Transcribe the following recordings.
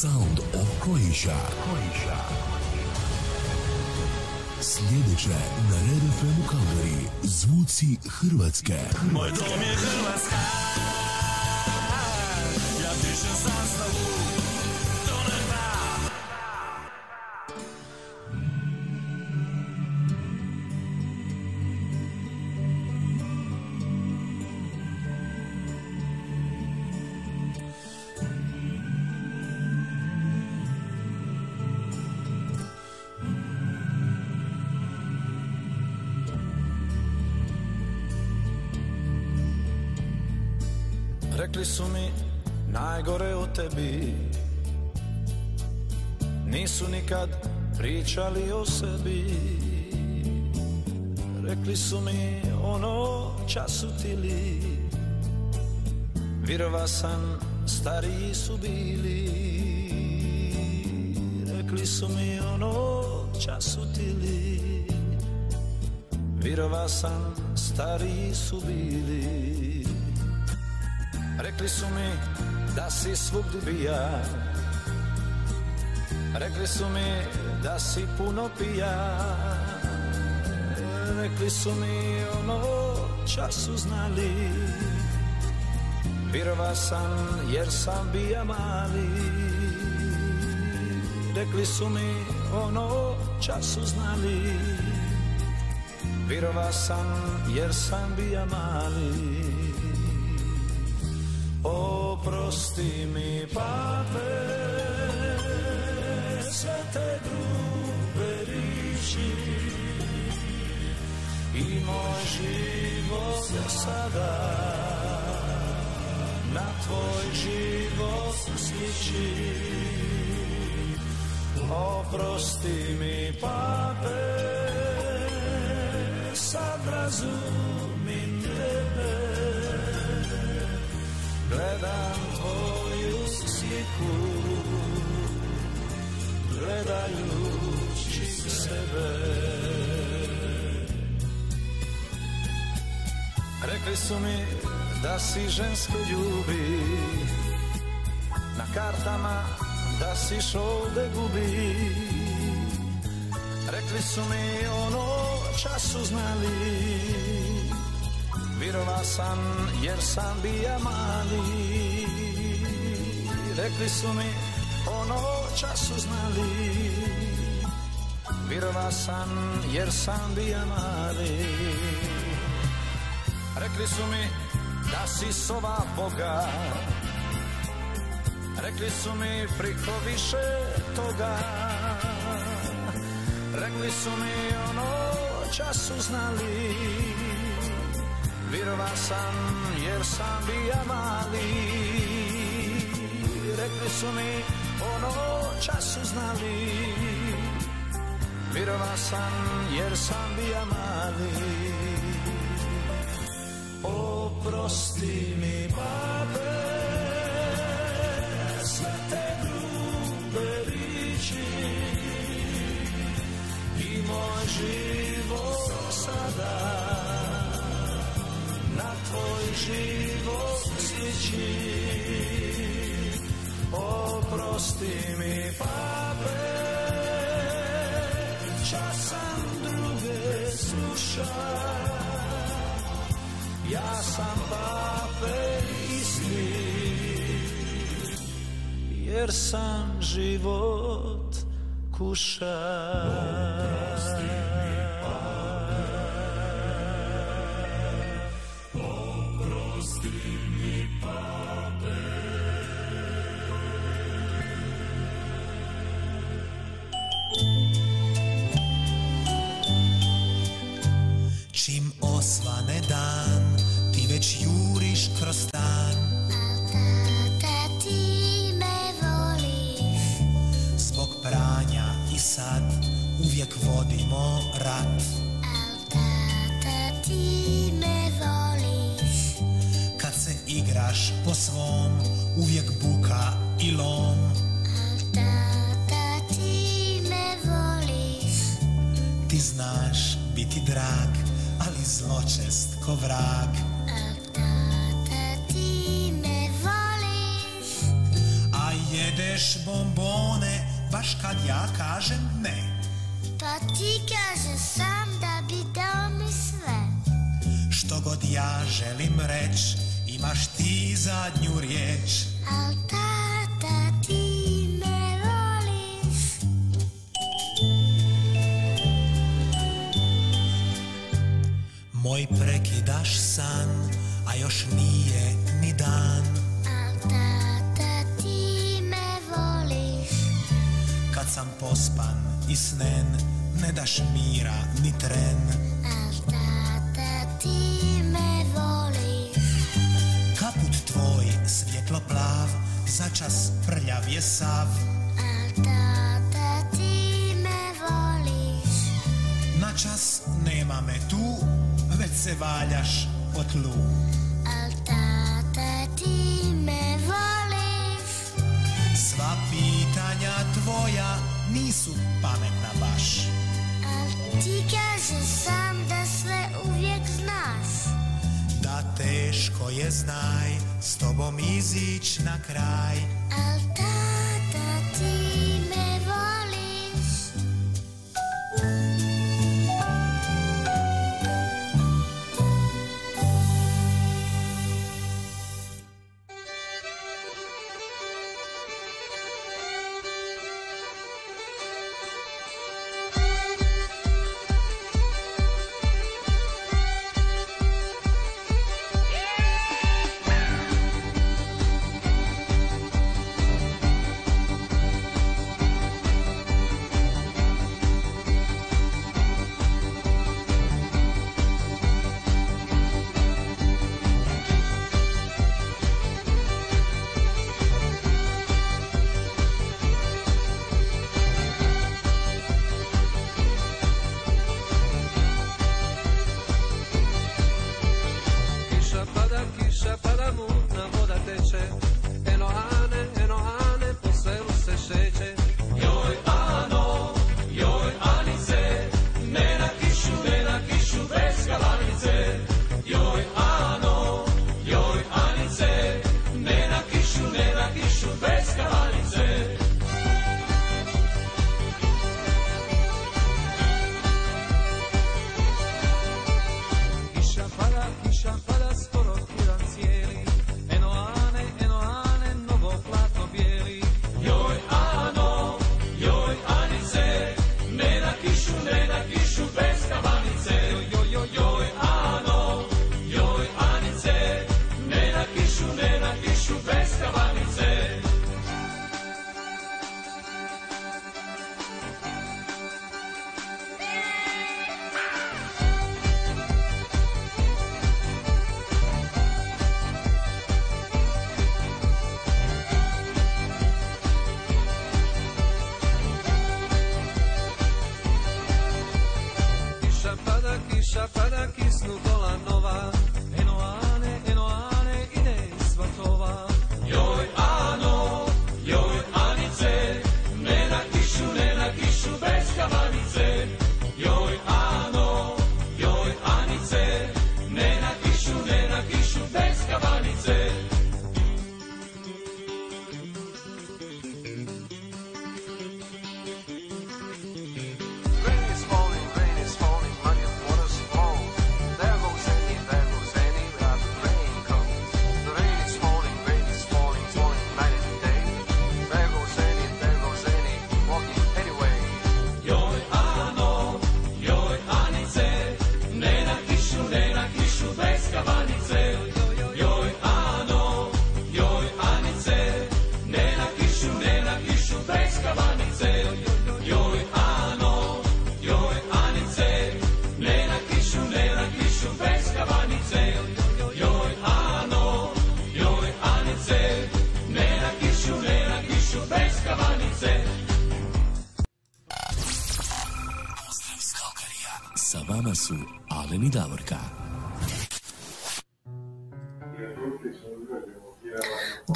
Sound of Croatia. Croatia. Sljedeće na Red FM Calgary. Zvuci Hrvatske. Moj dom je Hrvatska pričali o sebi Rekli su mi ono času tili Virova sam, stariji su bili Rekli su mi ono času tili Virova sam, stariji su bili Rekli su mi da si svugdje bija Rekli su mi da si puno pija. Rekli su mi ono času znali. Virova sam jer sam bija mali. Rekli su mi ono času znali. Virova sam jer sam bija mali. Oprosti mi pape život je sada Na tvoj život sliči Oprosti mi pape Sad razumim tebe. Gledam tvoju sliku Gledajući sebe Rekli su mi da si žensko ljubi. Na kartama da si šolde gubi. Rekli su mi ono času znali. Virova sam jer sam bija mali. Rekli su mi ono času znali. Virova sam jer sam bija mali Rekli su mi da si sova Boga. Rekli su mi priko više toga. Rekli su mi ono času znali. Virova sam jer sam bija mali. Rekli su mi ono času znali. Virova sam jer sam bija mali oprosti mi babe sve te grupe riči i moj život sada na tvoj život sliči oprosti mi babe časam druge slušaj ja sam papir isti, jer sam život kušao. želim reći, imaš ti zadnju riječ. s tobom izić na kraj. Al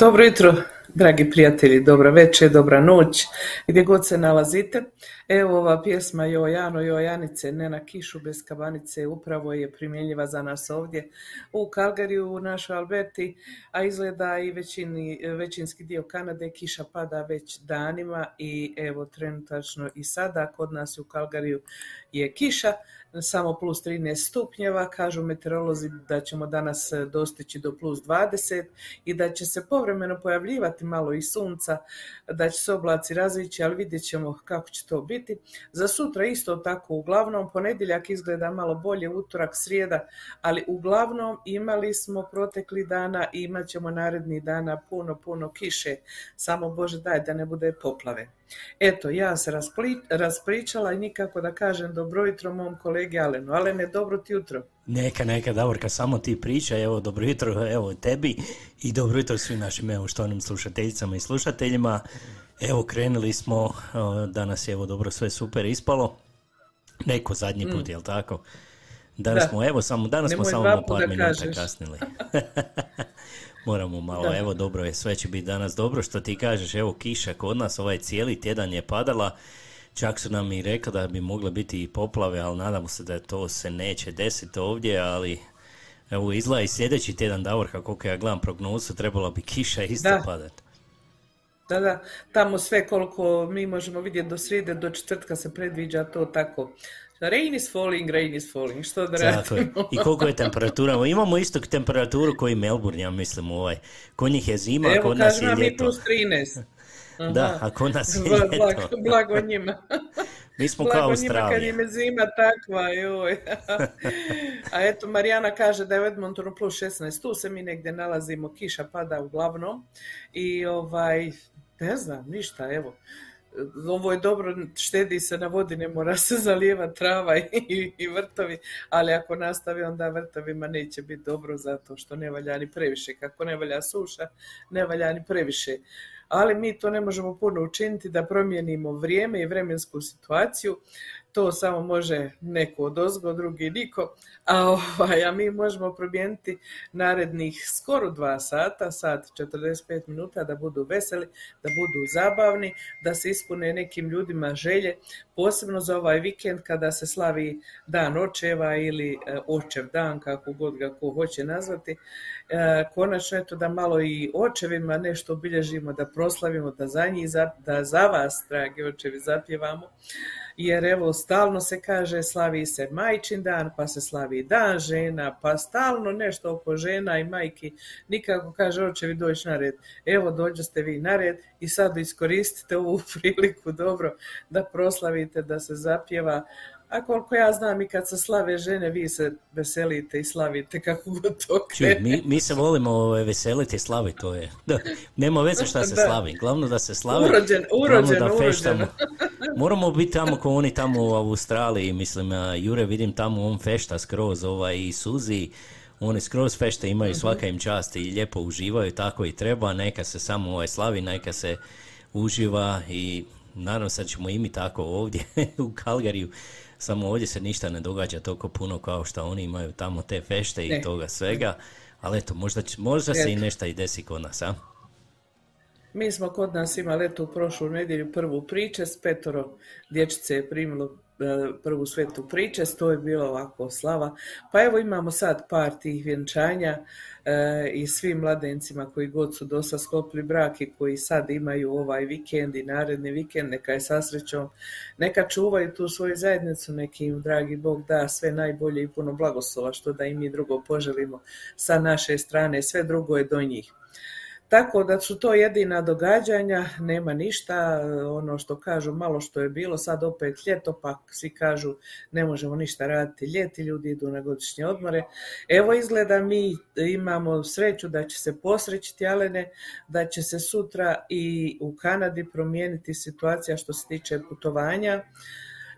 Dobro jutro, dragi prijatelji, dobra večer, dobra noć, gdje god se nalazite. Evo ova pjesma Jojano Jojanice, ne na kišu bez kabanice, upravo je primjenjiva za nas ovdje u Kalgariju, u našoj Alberti, a izgleda i većini, većinski dio Kanade, kiša pada već danima i evo trenutačno i sada kod nas u Kalgariju je kiša, samo plus 13 stupnjeva, kažu meteorolozi da ćemo danas dostići do plus 20 i da će se povremeno pojavljivati malo i sunca, da će se oblaci razići, ali vidjet ćemo kako će to biti. Za sutra isto tako uglavnom, ponedjeljak izgleda malo bolje, utorak, srijeda, ali uglavnom imali smo protekli dana i imat ćemo narednih dana puno, puno kiše. Samo Bože daj da ne bude poplave. Eto, ja se raspričala i nikako da kažem dobro jutro mom kolegi Alenu. Alene, dobro ti jutro. Neka, neka, Davorka, samo ti priča, evo, dobro jutro, evo, tebi i dobro jutro svim našim, evo, štovnim slušateljicama i slušateljima. Evo, krenuli smo, danas je, evo, dobro, sve super ispalo. Neko zadnji put, mm. jel tako? Danas da. smo, evo, samo, danas Nemoj smo samo na par minuta kasnili. Moramo malo, evo dobro je, sve će biti danas dobro što ti kažeš, evo kiša kod nas, ovaj cijeli tjedan je padala, čak su nam i rekli da bi mogle biti i poplave, ali nadamo se da to se neće desiti ovdje, ali evo izgleda i sljedeći tjedan Davor, kako ja gledam prognozu, trebalo bi kiša isto da. padati. Da, da, tamo sve koliko mi možemo vidjeti do srijede, do četvrtka se predviđa to tako Rain is falling, rain is falling, što da radimo? I koliko je temperatura? Imamo isto temperaturu koji Melbourne, ja mislim, ovaj. Kod njih je zima, a kod nas je ljeto. Evo, plus 13. Aha. Da, a kod nas je ljeto. Blago, blago njima. Mi smo blago kao Australija. kad im je zima takva, joj. a eto, Marijana kaže da je u Edmontonu plus 16. Tu se mi negdje nalazimo, kiša pada uglavnom. I ovaj, ne znam, ništa, evo ovo je dobro, štedi se na vodi, ne mora se zalijeva trava i, i vrtovi, ali ako nastavi onda vrtovima neće biti dobro zato što ne valja ni previše. Kako ne valja suša, ne valja ni previše. Ali mi to ne možemo puno učiniti da promijenimo vrijeme i vremensku situaciju to samo može neko od ozgo, drugi niko, a, ovaj, a mi možemo promijeniti narednih skoro dva sata, sat 45 minuta da budu veseli, da budu zabavni, da se ispune nekim ljudima želje, posebno za ovaj vikend kada se slavi dan očeva ili e, očev dan, kako god ga ko hoće nazvati. E, konačno eto da malo i očevima nešto obilježimo, da proslavimo, da za njih, da za vas, dragi očevi, zapjevamo jer evo stalno se kaže slavi se majčin dan, pa se slavi dan žena, pa stalno nešto oko žena i majki, nikako kaže očevi doći na red. Evo dođete vi na red i sad iskoristite ovu priliku dobro da proslavite, da se zapjeva, a koliko ja znam i kad se slave žene, vi se veselite i slavite kako god to krene. mi, mi se volimo ovaj, veseliti i slaviti, to je. Da, nema veze šta se da. slavi, glavno da se slavi. Urođen, urođen, da feštamo. Moramo biti tamo ko oni tamo u Australiji, mislim, Jure vidim tamo on fešta skroz ovaj, i Suzi, oni skroz fešte imaju mhm. svaka im čast i lijepo uživaju, tako i treba, neka se samo ovaj slavi, neka se uživa i naravno sad ćemo i mi tako ovdje u Kalgariju samo ovdje se ništa ne događa toliko puno kao što oni imaju tamo te fešte i toga svega, ali eto, možda, možda se i nešto i desi kod nas, a? Mi smo kod nas imali eto u prošlu nedjelju prvu priče, s petoro dječice je primilo E, prvu svetu priče, to je bilo ovako slava. Pa evo imamo sad par tih vjenčanja i svim mladencima koji god su dosta sklopili brak i koji sad imaju ovaj vikend i naredni vikend, neka je sa srećom, neka čuvaju tu svoju zajednicu, neki im dragi Bog da sve najbolje i puno blagoslova što da i mi drugo poželimo sa naše strane, sve drugo je do njih. Tako da su to jedina događanja, nema ništa, ono što kažu malo što je bilo, sad opet ljeto pa svi kažu ne možemo ništa raditi ljeti, ljudi idu na godišnje odmore. Evo izgleda mi imamo sreću da će se posrećiti Alene, da će se sutra i u Kanadi promijeniti situacija što se tiče putovanja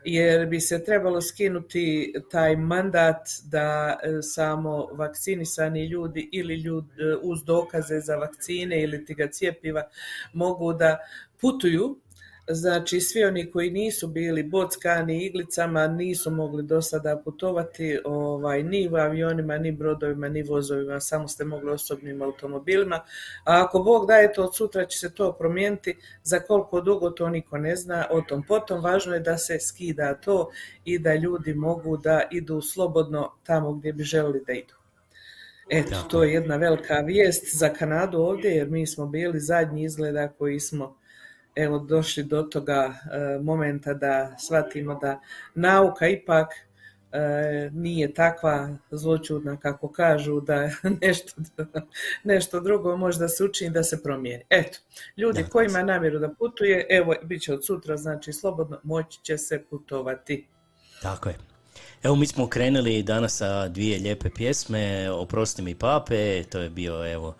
jer bi se trebalo skinuti taj mandat da e, samo vakcinisani ljudi ili ljudi e, uz dokaze za vakcine ili ti ga cijepiva mogu da putuju Znači, svi oni koji nisu bili bockani iglicama nisu mogli do sada putovati ovaj, ni u avionima, ni brodovima, ni vozovima, samo ste mogli osobnim automobilima. A ako Bog daje to od sutra će se to promijeniti, za koliko dugo to niko ne zna, o tom potom važno je da se skida to i da ljudi mogu da idu slobodno tamo gdje bi želili da idu. Eto, to je jedna velika vijest za Kanadu ovdje, jer mi smo bili zadnji izgleda koji smo evo došli do toga e, momenta da shvatimo da nauka ipak e, nije takva zločudna kako kažu da nešto, nešto drugo možda se učini da se promijeni. Eto, ljudi Da. koji ima namjeru da putuje, evo, bit će od sutra, znači slobodno moći će se putovati. Tako je. Evo mi smo krenuli danas sa dvije lijepe pjesme, Oprosti mi pape, to je bio evo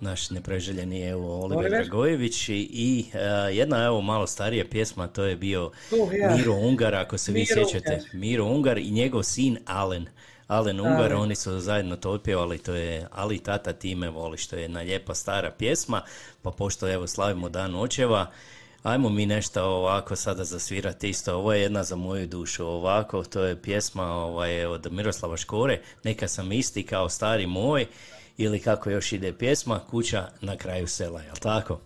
naš nepreželjeni evo Oliver Oliver. Dragojević i, i e, jedna evo malo starija pjesma, to je bio Uh, ja. Miro Ungar, ako se vi Miro sjećate. Ungar. Miro Ungar i njegov sin Alen. Alen Ungar, oni su zajedno to otpjevali, to je Ali tata ti me voliš, to je jedna lijepa stara pjesma, pa pošto evo slavimo dan očeva, Ajmo mi nešto ovako sada zasvirati isto, ovo je jedna za moju dušu ovako, to je pjesma ovaj, od Miroslava Škore, neka sam isti kao stari moj, ili kako još ide pjesma, kuća na kraju sela, jel tako?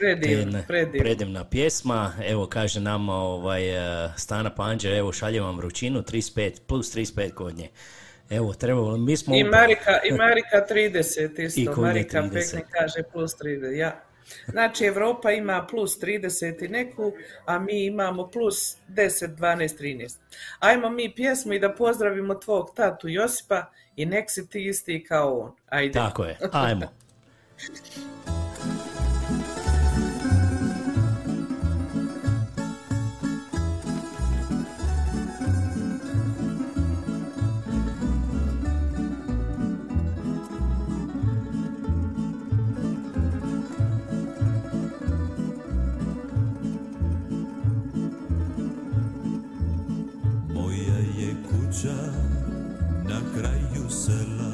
Jedna predivno. predivna pjesma, evo kaže nama ovaj, eh, Stana Panđer, evo šaljem vam vrućinu, 35, plus 35 kod nje. Evo, trebalo, mi smo... I Marika, i Marika 30 isto, I Marika 30. Pekne kaže plus 30, ja. Znači Evropa ima plus 30 i neku, a mi imamo plus 10, 12, 13. Ajmo mi pjesmu i da pozdravimo tvog tatu Josipa i nek si ti isti kao on. Ajde. Tako je, ajmo. Moja je kuća sela.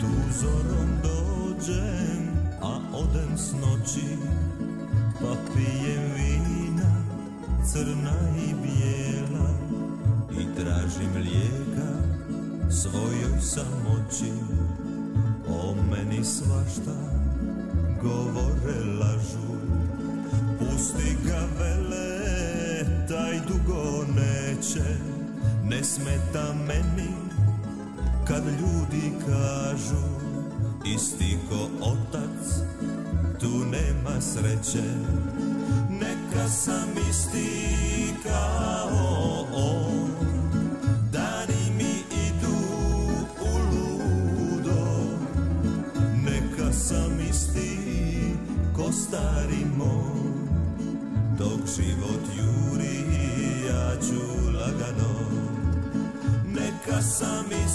Tu zorom dođem, a odem s noći. Pa pijem vina, crna i bijela I tražim lijeka svojoj samoći. O meni svašta govore lažu. Pusti ga vele, taj dugo neće. Ne smeta meni kad ljudi kažu Isti ko otac, tu nema sreće. Neka sam isti kao on. Dani mi idu u ludo. Neka sam isti ko stari moj. Dok život juri ja ću lagano. Neka sam isti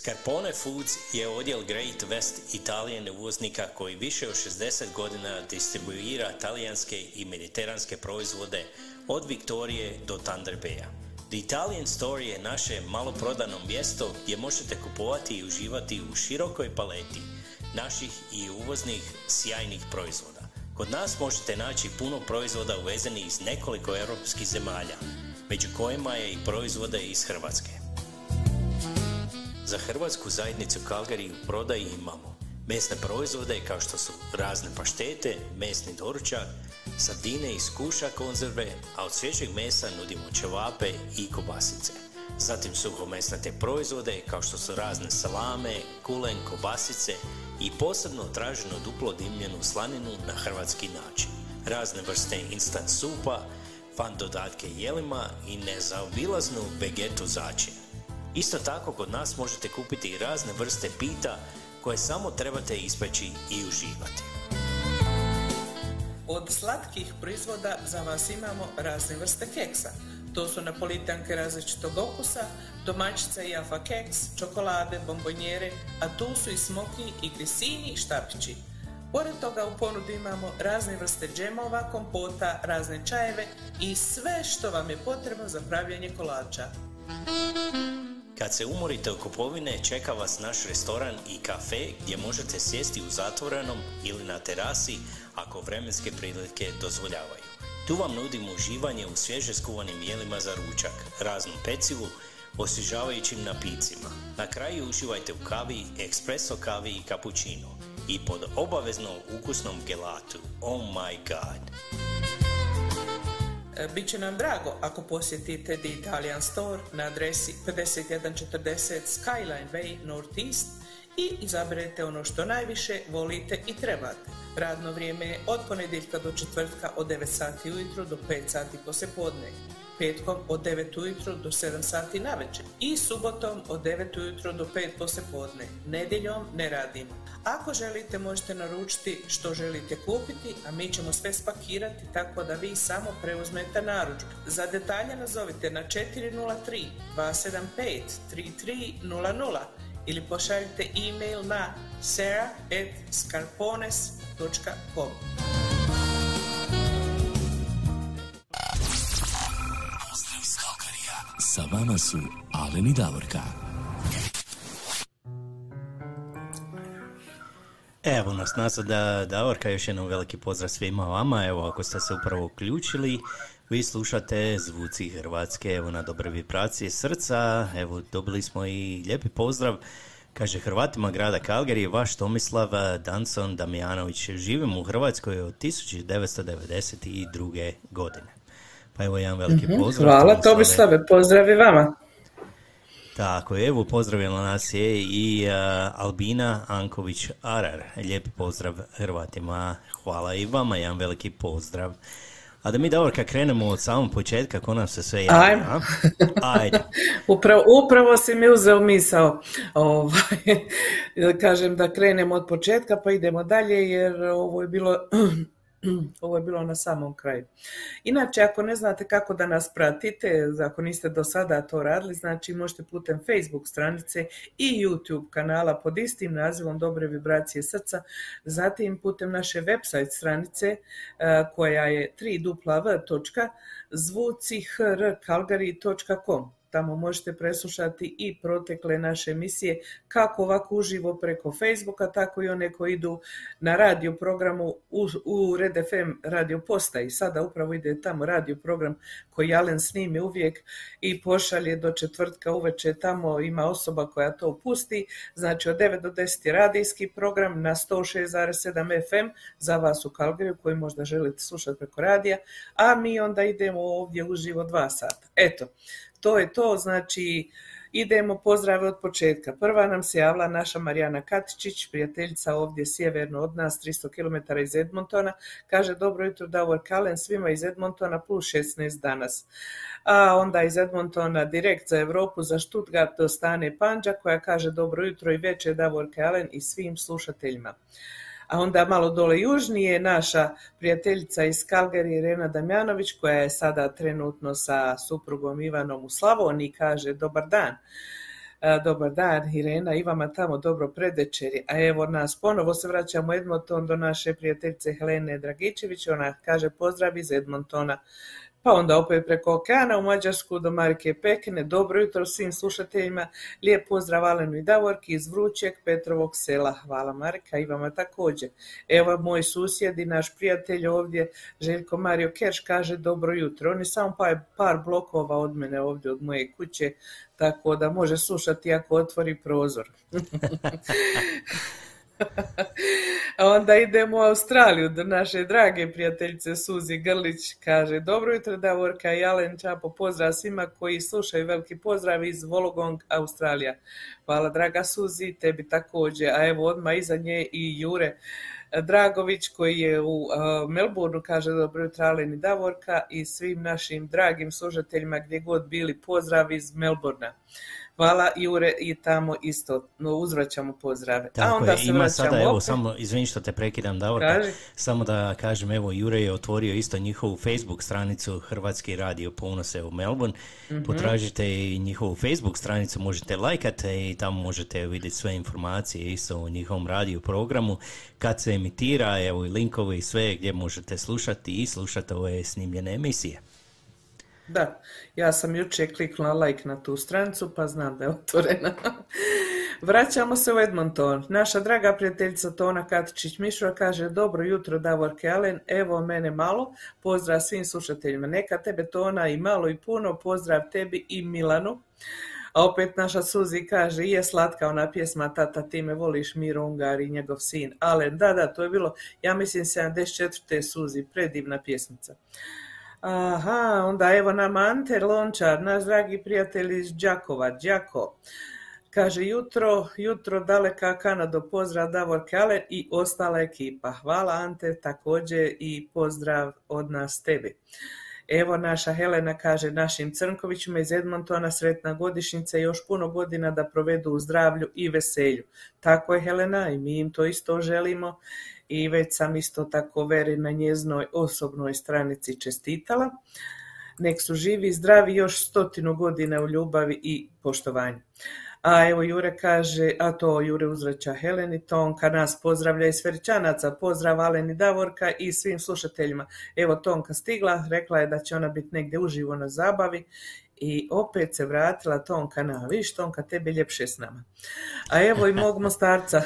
Scarpone Foods je odjel Great West Italijan uvoznika koji više od 60 godina distribuira talijanske i mediteranske proizvode od Viktorije do Thunder Baya. The Italian Store je naše maloprodano mjesto gdje možete kupovati i uživati u širokoj paleti naših i uvoznih sjajnih proizvoda. Kod nas možete naći puno proizvoda uvezenih iz nekoliko europskih zemalja, među kojima je i proizvode iz Hrvatske. Za hrvatsku zajednicu Calgary u prodaji imamo mesne proizvode kao što su razne paštete, mesni doručak, sardine iz kuša konzerve, a od svježeg mesa nudimo ćevape i kobasice. Zatim suhomesnate proizvode kao što su razne salame, kulen, kobasice i posebno traženo duplo dimljenu slaninu na hrvatski način. Razne vrste instant supa, fan dodatke jelima i nezaobilaznu vegetu začin. Isto tako kod nas možete kupiti i razne vrste pita koje samo trebate ispeći i uživati. Od slatkih proizvoda za vas imamo razne vrste keksa. To su napolitanke različitog okusa, domaćica i afa keks, čokolade, bombonjere, a tu su i smoki i grisini i štapići. Pored toga u ponudi imamo razne vrste džemova, kompota, razne čajeve i sve što vam je potrebno za pravljanje kolača. Kad se umorite u kupovine, čeka vas naš restoran i kafe gdje možete sjesti u zatvorenom ili na terasi ako vremenske prilike dozvoljavaju. Tu vam nudimo uživanje u svježe skuvanim jelima za ručak, raznu pecivu, osvježavajućim napicima. Na kraju uživajte u kavi, espresso kavi i cappuccino i pod obavezno ukusnom gelatu. Oh my god! E, Biće nam drago ako posjetite The Italian Store na adresi 5140 Skyline Way Northeast i izaberete ono što najviše volite i trebate. Radno vrijeme je od ponedjeljka do četvrtka od 9 sati ujutro do 5 sati poslijepodne. Petkom od 9 ujutro do 7 sati navečer i subotom od 9 ujutro do 5 poslijepodne. Nedjeljom ne radimo. Ako želite možete naručiti što želite kupiti, a mi ćemo sve spakirati tako da vi samo preuzmete narudžbu. Za detalje nazovite na 403 275 3300 ili pošaljite e-mail na sarah.scarpones.com Sa vama su Alen i Davorka. Evo nas nazad da Davorka, još jednom veliki pozdrav svima vama. Evo ako ste se upravo uključili, vi slušate Zvuci Hrvatske, evo na dobre vibracije srca. Evo dobili smo i lijepi pozdrav. Kaže Hrvatima grada Kalgari, vaš Tomislav Danson Damjanović. Živim u Hrvatskoj od 1992. godine. Pa evo jedan veliki pozdrav. Mhm. Hvala Tomislave. Tomislave, pozdrav i vama. Tako je, evo pozdravila nas je i a, Albina Anković Arar. Lijepi pozdrav Hrvatima, hvala i vama, jedan veliki pozdrav. A da mi Davorka krenemo od samog početka, ko nam se sve javlja, Ajmo. Ajde. Upravo, upravo si mi uzeo misao. Ovaj, kažem da krenemo od početka pa idemo dalje jer ovo je bilo ovo je bilo na samom kraju. Inače, ako ne znate kako da nas pratite, ako niste do sada to radili, znači možete putem Facebook stranice i YouTube kanala pod istim nazivom Dobre vibracije srca, zatim putem naše website stranice eh, koja je www.zvucihrkalgari.com Tamo možete preslušati i protekle naše emisije, kako ovako uživo preko Facebooka, tako i one koji idu na radio programu u, Red FM radio postaji. Sada upravo ide tamo radio program koji Alen snimi uvijek i pošalje do četvrtka uveče tamo ima osoba koja to pusti. Znači od 9 do 10 je radijski program na 106,7 FM za vas u Kalgariju koji možda želite slušati preko radija, a mi onda idemo ovdje uživo dva sata. Eto, to je to, znači idemo pozdrave od početka. Prva nam se javila naša Marijana Katičić, prijateljica ovdje sjeverno od nas, 300 km iz Edmontona. Kaže, dobro jutro Davor Kalen, svima iz Edmontona plus 16 danas. A onda iz Edmontona direkt za Europu, za Stuttgart do Stane Panđa, koja kaže dobro jutro i večer Davor Kalen i svim slušateljima. A onda malo dole južnije naša prijateljica iz Kalgari Irena Damjanović koja je sada trenutno sa suprugom Ivanom u Slavoniji kaže dobar dan. E, Dobar dan Irena, i vama tamo dobro predvečeri. A evo nas, ponovo se vraćamo Edmonton do naše prijateljice Helene Dragičević. Ona kaže pozdrav iz Edmontona. Pa onda opet preko okeana u Mađarsku do Marike Pekine. Dobro jutro svim slušateljima. Lijep pozdrav Alenu i Davorki iz Vrućeg Petrovog sela. Hvala Marika i vama također. Evo moj susjed i naš prijatelj ovdje, Željko Mario Kerš, kaže dobro jutro. On je samo par, par blokova od mene ovdje, od moje kuće, tako da može slušati ako otvori prozor. A onda idemo u Australiju do naše drage prijateljice Suzi Grlić. Kaže, dobro jutro Davorka i Alen Čapo, pozdrav svima koji slušaju, veliki pozdrav iz Vologong, Australija. Hvala draga Suzi, tebi također. A evo odmah iza nje i Jure Dragović koji je u Melbourneu, kaže dobro jutro Alen i Davorka i svim našim dragim slušateljima gdje god bili pozdrav iz Melbournea. Hvala Jure i tamo isto no, uzvraćamo pozdrave. A onda je, se ima sada, evo, opet. samo, izvini što te prekidam, Davorka, Kaži. samo da kažem, evo, Jure je otvorio isto njihovu Facebook stranicu Hrvatski radio Ponose u Melbourne, Mhm. potražite i njihovu Facebook stranicu, možete lajkati i tamo možete vidjeti sve informacije isto o njihovom radiju programu, kad se emitira, evo i linkovi i sve gdje možete slušati i slušati ove snimljene emisije. Da, ja sam jučer kliknula like na tu stranicu pa znam da je otvorena. Vraćamo se u Edmonton. Naša draga prijateljica Tona Katičić Mišura kaže dobro jutro Davorke Alen, evo mene malo, pozdrav svim slušateljima. Neka tebe Tona i malo i puno, pozdrav tebi i Milanu. A opet naša Suzi kaže, je slatka ona pjesma Tata ti me voliš Miro Ungar i njegov sin. Alen, da, da, to je bilo, ja mislim 74. Suzi, predivna pjesmica. Aha, onda evo nam Ante Lončar, naš dragi prijatelj iz Đakova, Đako. Kaže, jutro, jutro daleka Kanado, pozdrav Davor Kale i ostala ekipa. Hvala Ante, također i pozdrav od nas tebi. Evo naša Helena kaže našim Crnkovićima iz Edmontona sretna godišnjica i još puno godina da provedu u zdravlju i veselju. Tako je Helena i mi im to isto želimo i već sam isto tako veri na njeznoj osobnoj stranici čestitala. Nek su živi i zdravi još stotinu godina u ljubavi i poštovanju. A evo Jure kaže, a to Jure uzvraća Heleni, Tonka nas pozdravlja iz Sveričanaca, pozdrav Aleni Davorka i svim slušateljima. Evo Tonka stigla, rekla je da će ona biti negdje uživo na zabavi i opet se vratila Tonka na, viš Tonka, tebi ljepše s nama. A evo i mog mostarca,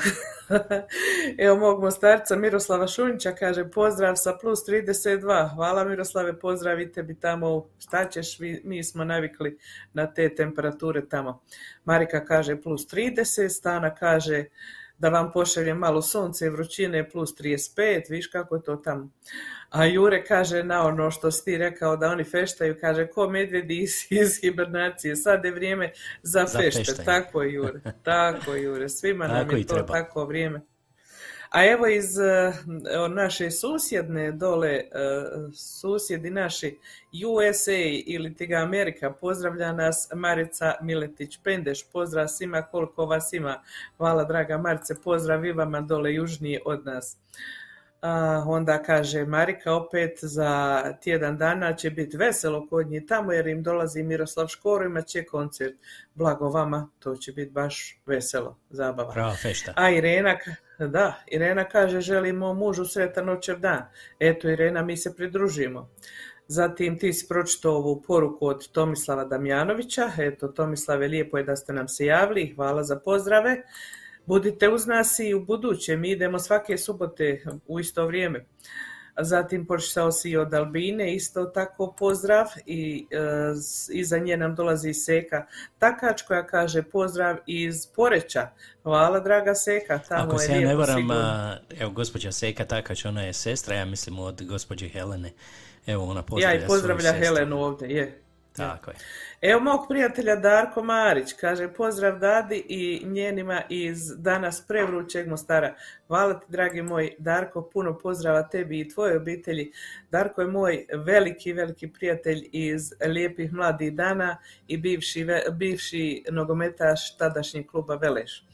evo mog mostarca Miroslava Šunjića kaže pozdrav sa plus 32, hvala Miroslave, pozdrav i tebi tamo, šta ćeš, mi smo navikli na te temperature tamo. Marika kaže plus 30, Stana kaže da vam pošaljem malo sunce i vrućine plus 35, viš kako je to tamo. A Jure kaže na ono što si ti rekao da oni feštaju, kaže ko medvjedi iz, iz hibernacije, sad je vrijeme za, Za fešte. feštanje. Tako je Jure, tako Jure, svima nam Tako je to treba. tako vrijeme. A evo iz eh, naše susjedne dole, eh, susjedi naši USA ili ti ga Amerika, pozdravlja nas Marica Miletić Pendeš, pozdrav svima koliko vas ima. Hvala draga Marice, pozdrav i vama dole južnije od nas. A, onda kaže Marika opet za tjedan dana će biti veselo kod njih tamo jer im dolazi Miroslav Škoro, imat će koncert. Blago vama, to će biti baš veselo, zabava. Prava fešta. A Irena, da, Irena kaže želimo mužu sretan očev dan. Eto Irena, mi se pridružimo. Zatim ti si pročitao ovu poruku od Tomislava Damjanovića. Eto, Tomislave, lijepo je da ste nam se javili. Hvala za pozdrave. Budite uz nas i u buduće. Mi idemo svake subote u isto vrijeme. Zatim počeo si i od Albine, isto tako pozdrav i e, iza nje nam dolazi Seka Takač koja kaže pozdrav iz Poreća. Hvala draga Seka, tamo Ako je se ja ne varam, evo, gospođa Seka Takač, ona je sestra, ja mislim, od gospođe Helene. Evo, ona Ja pozdravlja i pozdravlja. Helenu ovdje, je. Tako je. Evo mog prijatelja Darko Marić, kaže pozdrav Dadi i njenima iz danas prevrućeg Mostara. Hvala ti dragi moj Darko, puno pozdrava tebi i tvojoj obitelji. Darko je moj veliki, veliki prijatelj iz lijepih mladih dana i bivši, bivši nogometaš tadašnjeg kluba Veleš.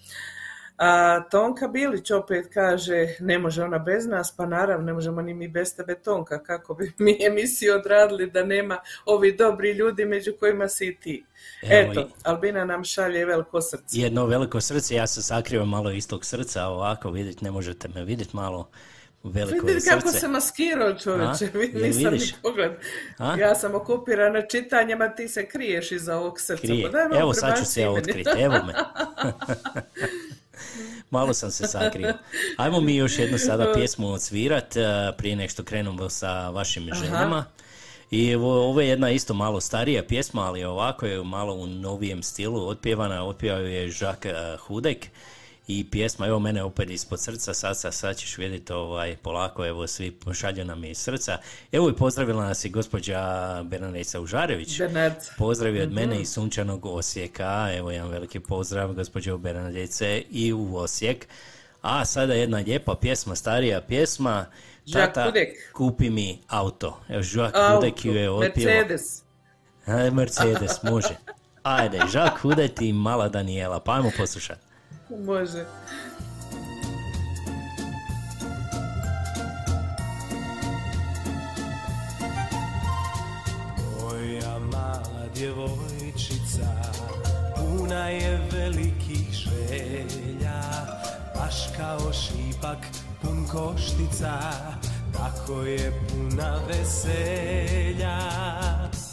A Tonka Bilić opet kaže, ne može ona bez nas, pa naravno ne možemo ni mi bez tebe Tonka, kako bi mi emisiju odradili da nema ovi dobri ljudi među kojima si i ti. Evo, Eto, Albina nam šalje veliko srce. Jedno veliko srce, ja se sakrivam malo iz tog srca, ovako vidite, ne možete me vidjeti malo veliko je Vidi kako srce. se maskirao čovječe, A? nisam vidiš? ni pogled. A? Ja sam okupirana čitanjem, a ti se kriješ iza ovog srca. Krije. Pa Evo sad ću se ja otkriti, evo me. Malo sam se sakrio. Ajmo mi još jednu sada pjesmu odsvirat eh, prije nek što krenemo sa vašim željama. I evo, ovo je jedna isto malo starija pjesma, ali ovako je malo u novijem stilu otpjevana. Otpjevao je Jacques eh, Hudek i pjesma, evo mene opet ispod srca, sad, sad, sad ćeš vidjeti ovaj, polako, evo svi šalju nam iz srca. Evo i pozdravila nas i gospođa Bernadeca Užarević. Bernard. Pozdrav i od Mhm. mene iz sunčanog Osijeka. Evo jedan veliki pozdrav gospođo Bernadece i u Osijek. A sada jedna lijepa pjesma, starija pjesma. Tata, kupi mi auto. Evo, Jacques Hudek ju je otpjevao. Mercedes. Mercedes, može. Ajde, Jacques Hudek i mala Daniela, pa ajmo poslušati. Može. Moja mala djevojčica Puna je velikih želja Baš kao šipak pun koštica Tako je puna veselja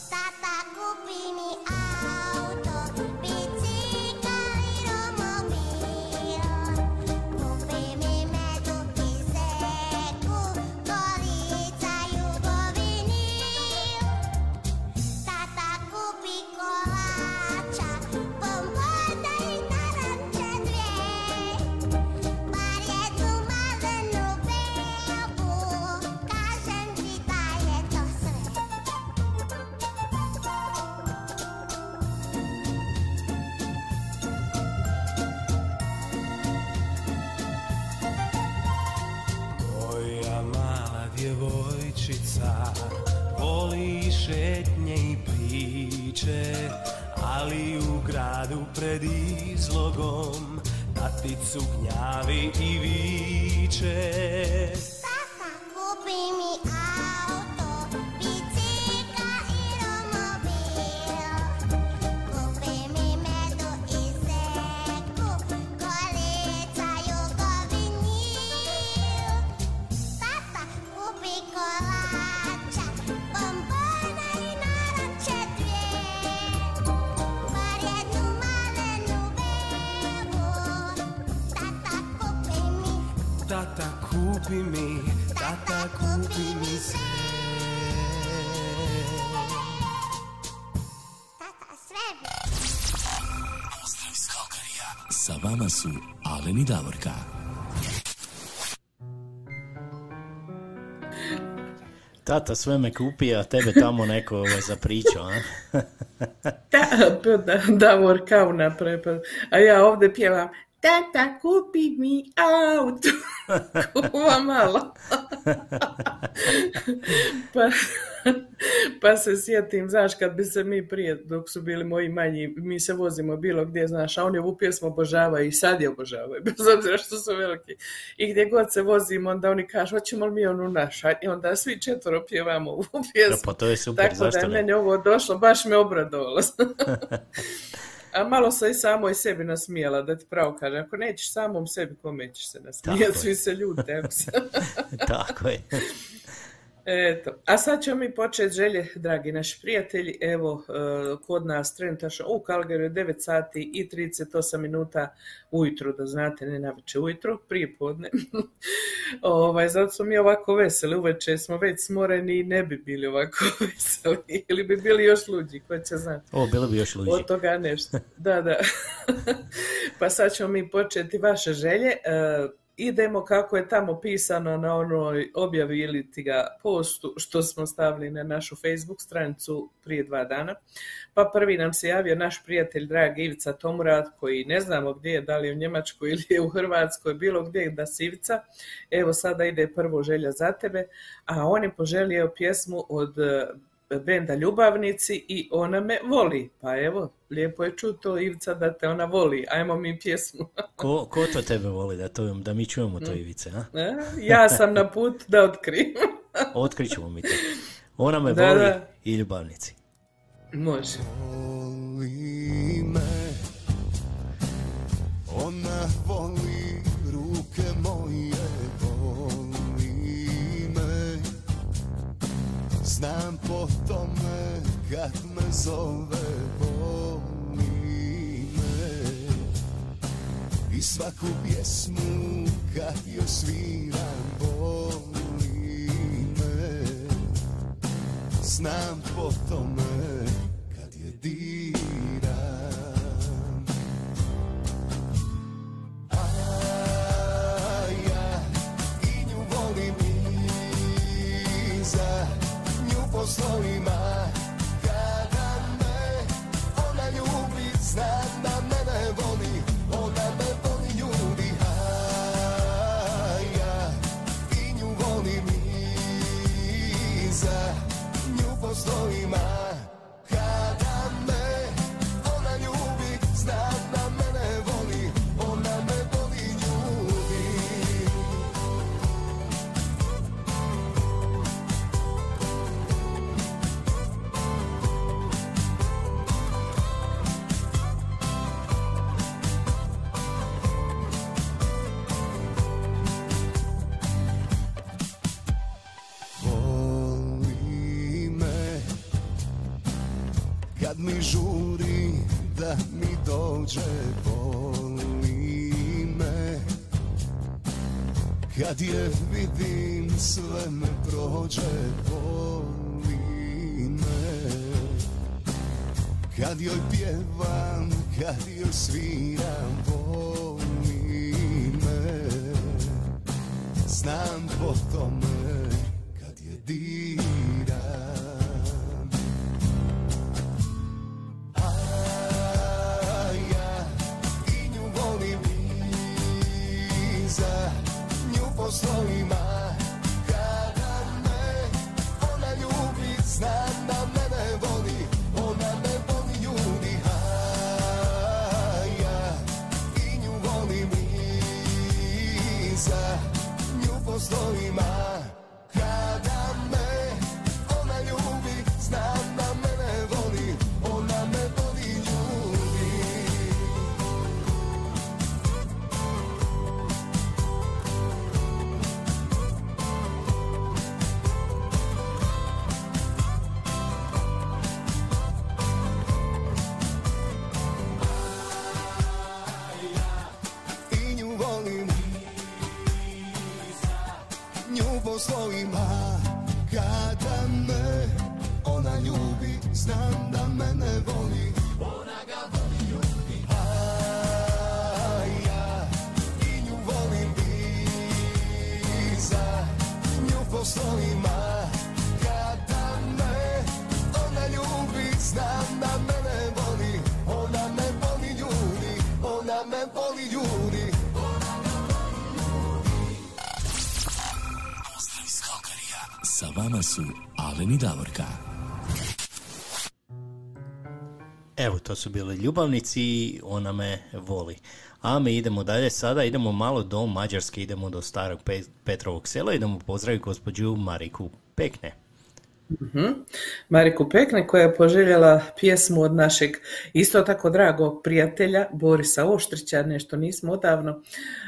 Tata kupi mi auto, Ali u gradu pred izlogom Taticu gnjavi i viče. Tata kupi mi Vama su Alen i Davorka. Tata sve me kupi, a tebe tamo neko ovaj, zapričao, a? Da, pa da, Davor Kauna prepad. A ja ovdje pjevam Tata kupi mi auto. Kuva malo. pa, pa se sjetim, znaš, kad bi se mi prije, dok su bili moji manji, mi se vozimo bilo gdje, znaš, a oni ovu pjesmu obožavaju i sad je obožavaju, bez obzira što su veliki. I gdje god se vozimo, onda oni kažu, hoćemo li mi onu našu? I onda svi četvoro pjevamo ovu pjesmu. Pa to je super, Tako da zašto je ne? meni ovo došlo, baš me obradovalo. A malo sam i samoj sebi nasmijala, da ti pravo kažem. Ako nećeš samom sebi, kome ćeš se nasmijati? Svi se ljute. Tako je. Eto. A sad ćemo mi početi želje, dragi naši prijatelji. Evo, e, kod nas trenutačno u Kalgariju je 9 sati i 38 minuta ujutru, da znate, ne navečer ujutru, prije podne. ovaj, zato smo mi ovako veseli, uveče smo već smoreni i ne bi bili ovako veseli. Ili bi bili još luđi, ko će znati. O, bilo bi još luđi. Od toga nešto. Da, da. pa sad ćemo mi početi vaše želje. E, idemo kako je tamo pisano na onoj objavi ili ti ga postu što smo stavili na našu Facebook stranicu prije dva dana. Pa prvi nam se javio naš prijatelj dragi Ivica Tomurad koji ne znamo gdje je, da li je u Njemačkoj ili je u Hrvatskoj, bilo gdje da si Ivica. Evo sada ide prvo želja za tebe, a on je poželio pjesmu od benda Ljubavnici i Ona me voli. Pa evo, lijepo je čuto Ivica da te ona voli. Ajmo mi pjesmu. Ko, ko to tebe voli da, to, da mi čujemo to Ivice, a? E, ja sam na put da otkrijem. Otkrićemo mi to. Ona me Da, voli da. i ljubavnici. Može. voli me Ona voli Znam po tome kad me zove Voli me. I svaku pjesmu kad joj sviram Voli me. Znam po tome kad je diram nju poslovima. Kada me ona ljubi, znam da mene Kad mi žuri da mi dođe Voli me. Kad je vidim sve me prođe Voli me. Kad joj pjevam, kad joj sviram Voli me. Znam po su bili ljubavnici i ona me voli. A mi idemo dalje sada, idemo malo do Mađarske, idemo do starog Pe- Petrovog sela, idemo pozdraviti gospođu Mariku Pekne. Mariku Pekne koja je poželjela pjesmu od našeg isto tako dragog prijatelja Borisa Oštrića, nešto nismo odavno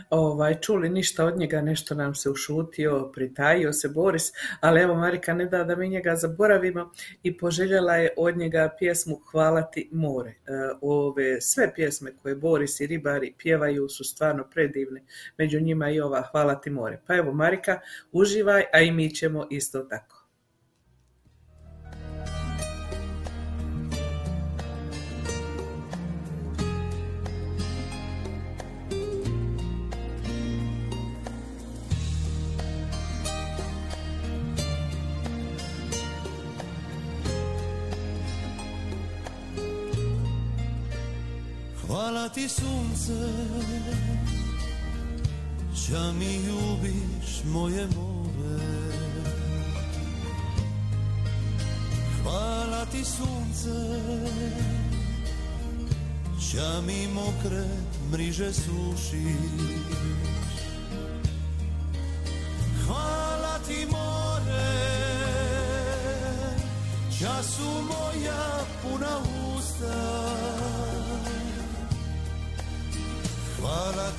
ovaj, čuli ništa od njega, nešto nam se ušutio, pritajio se Boris, ali evo Marika ne da da mi njega zaboravimo i poželjela je od njega pjesmu Hvala ti more. E, ove sve pjesme koje Boris i ribari pjevaju su stvarno predivne, među njima i ova Hvala ti more. Pa evo Marika, uživaj, a i mi ćemo isto tako. Ti sunce Ča mi ljubiš moje more? Ti sunce Ča mi mokre mriže sušiš? Hvala ti more Ča su moja puna usta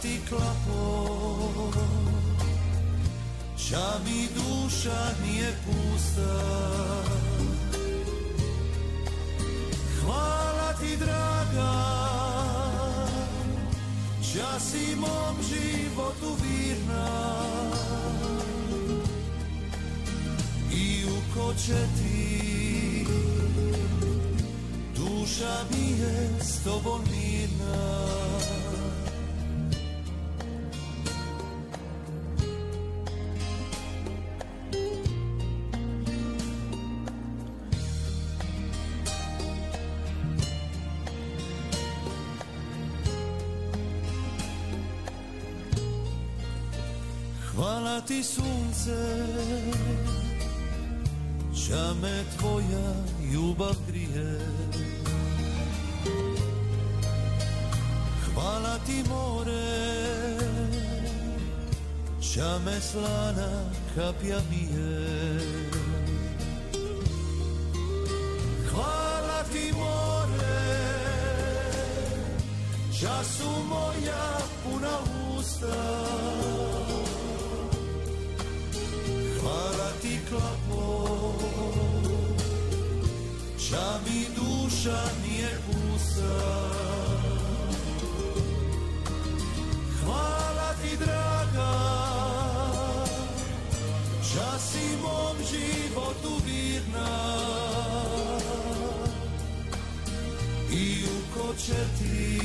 ti klapo Ča mi duša nije pusta. Hvala ti draga. Ča si mom životu virna. I u ko će ti? Duša mi je s tobom mirna ti sunce Ča me tvoja ljubav grije. Hvala ti more Ča me slana kapja mije duša nije pusta. Hvala ti draga. Ča si mom životu virna I u ko će ti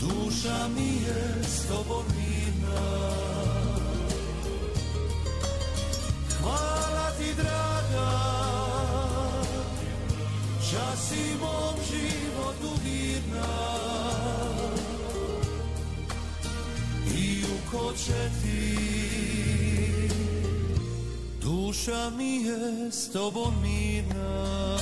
Duša mi je s tobom u ko će ti Duša mi je s tobom mirna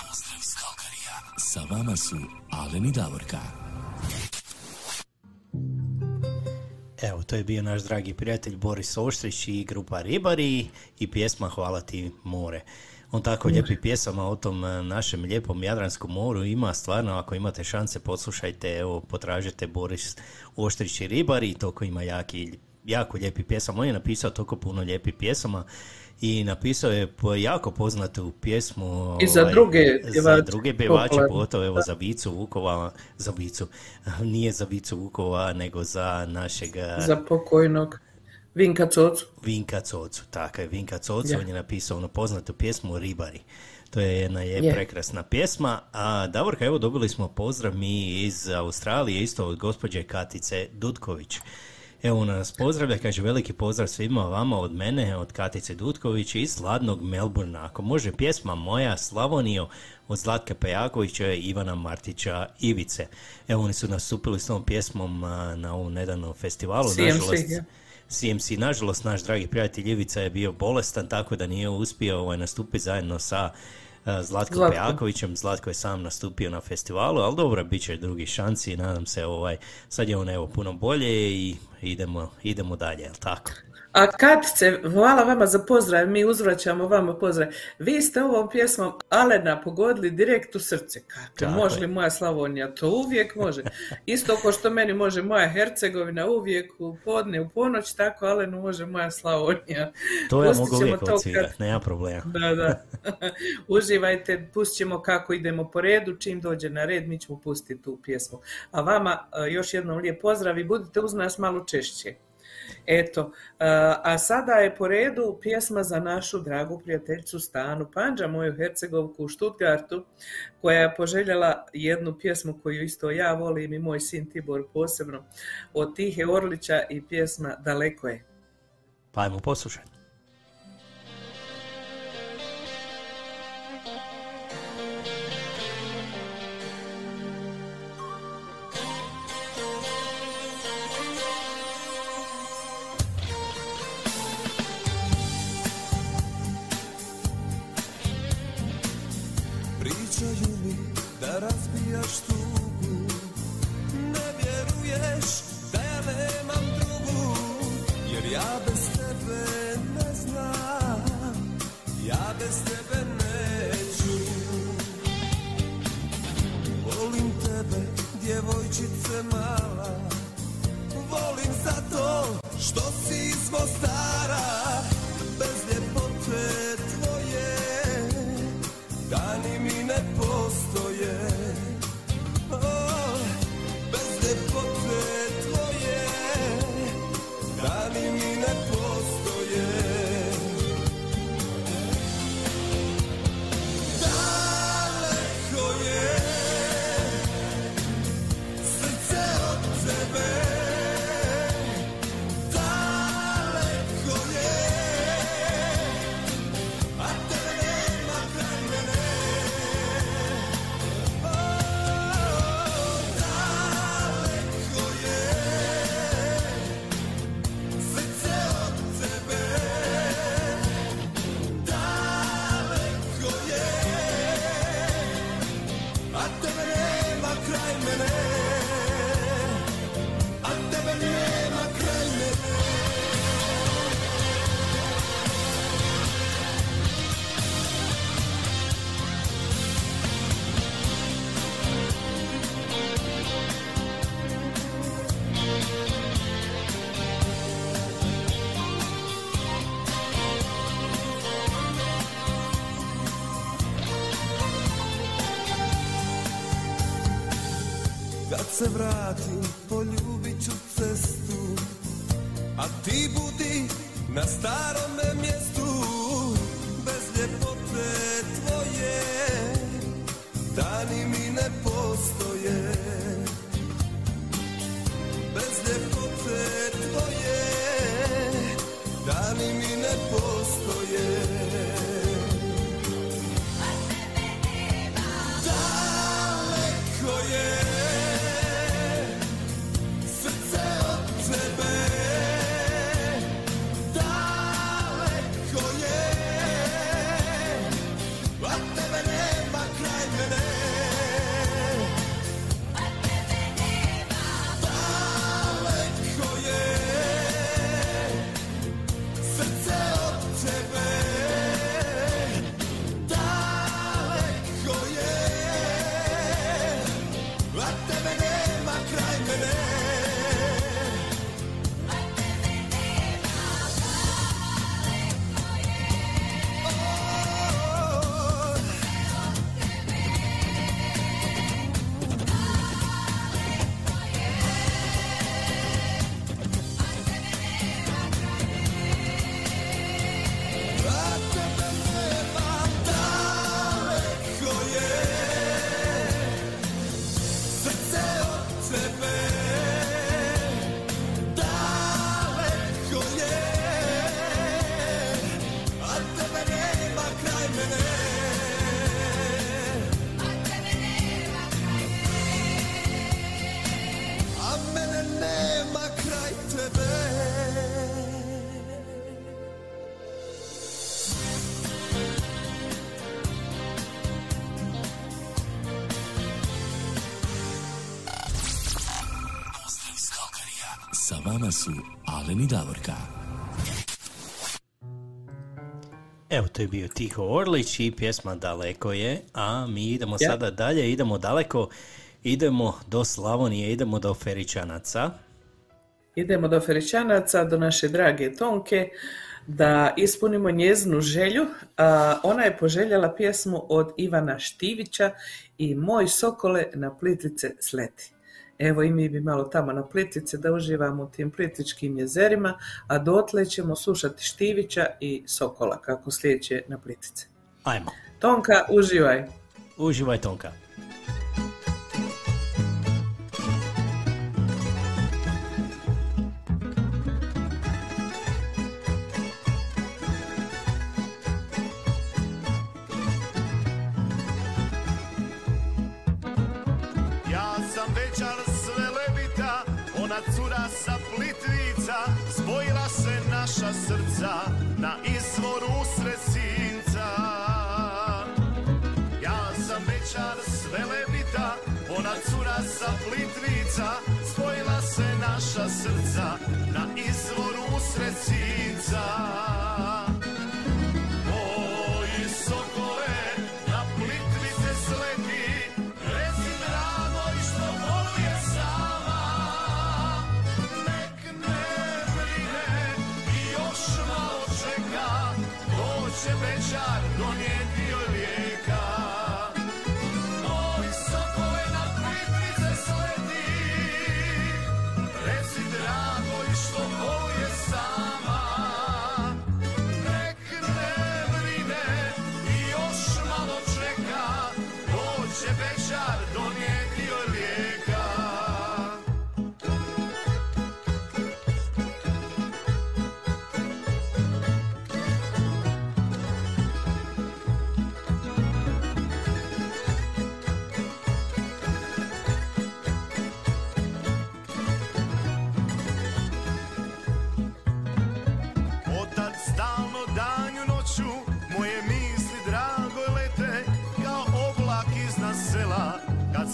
Pozdrav iz Kalkarija. Sa vama su Alen i Davorka. To je bio naš dragi prijatelj Boris Oštrić i grupa Ribari i pjesma Hvala ti more. On tako lijepi pjesama o tom e, našem lijepom Jadranskom moru ima stvarno, ako imate šanse poslušajte, evo potražite Boris Oštrić i Ribari, toliko ima jaki, jako lijepi pjesama. On je napisao toliko puno lijepih pjesama i napisao je po- jako poznatu pjesmu I za ovaj, druge za druge pjevače, pogotovo evo za Vicu Vukova, za Vicu, nije za Vicu Vukova, nego za našeg e, Za pokojnog Vinka Cocu. Vinka Cocu, tako je, Vinka Cocu, Ja. on je napisao onu poznatu pjesmu Ribari. To je jedna je Je. prekrasna pjesma. A Davorka, evo dobili smo pozdrav mi iz Australije, isto od gospođe Katice Dutković. Evo ona nas pozdravlja, kaže veliki pozdrav svima vama od mene, od Katice Dutković iz sladnog Melburna. Ako može pjesma moja Slavonio od Zlatka Pejakovića i Ivana Martića Ivice. Evo oni su nastupili s tom pjesmom na ovom nedavnom festivalu. CMC, Nažalost, ja. CMC, nažalost, naš dragi prijatelj Ivica je bio bolestan, tako da nije uspio ovaj, nastupiti zajedno sa Zlatkom Zlatko. Pejakovićem. Zlatko je sam nastupio na festivalu, ali dobro, bit će drugi šansi i nadam se, ovaj, sad je on evo puno bolje i idemo, idemo dalje, jel tako? A Katice, hvala vama za pozdrav, mi uzvraćamo vama pozdrav. Vi ste ovom pjesmom Alena pogodili direkt u srce. Kako, može li moja Slavonija? To uvijek može. Isto ko što meni može moja Hercegovina uvijek u podne, u ponoć, tako Alenu može moja Slavonija. To ja mogu uvijek kad- nema problema. Da, da. Uživajte, pustit ćemo kako idemo po redu, čim dođe na red mi ćemo pustiti tu pjesmu. A vama e, još jednom lijep pozdrav i budite uz nas malo češće. Eto, a sada je po redu pjesma za našu dragu prijateljicu Stanu Panđa, moju Hercegovku u Stuttgartu, koja je poželjela jednu pjesmu koju isto ja volim i moj sin Tibor posebno, od Tihe Orlića i pjesma Daleko je. Pa ajmo poslušati. Su Alen i Davorka. Evo, to je bio Tiho Orlić i pjesma Daleko je, a mi idemo Ja. sada dalje, idemo daleko, idemo do Slavonije, idemo do Feričanaca. Idemo do Feričanaca, do naše drage Tonke, da ispunimo njezinu želju. A, ona je poželjela pjesmu od Ivana Štivića i Moj sokole na Plitvice sleti. Evo i mi bi malo tamo na Plitvice da uživamo u tim Plitvičkim jezerima, a dotle ćemo slušati Štivića i Sokola kako slijeće na Plitvice. Ajmo, Tonka, uživaj! uživaj Tonka. naša srca na izvoru sresinca Ja sam večar s velebita, ona cura sa plitvica Spojila se naša srca.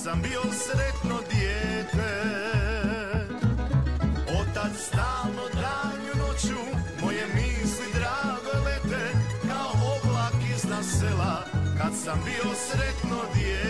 Sam bio sretno dijete. Otad stalno danju noću Moje misli drago lete Kao oblak iznad sela. Kad sam bio sretno dijete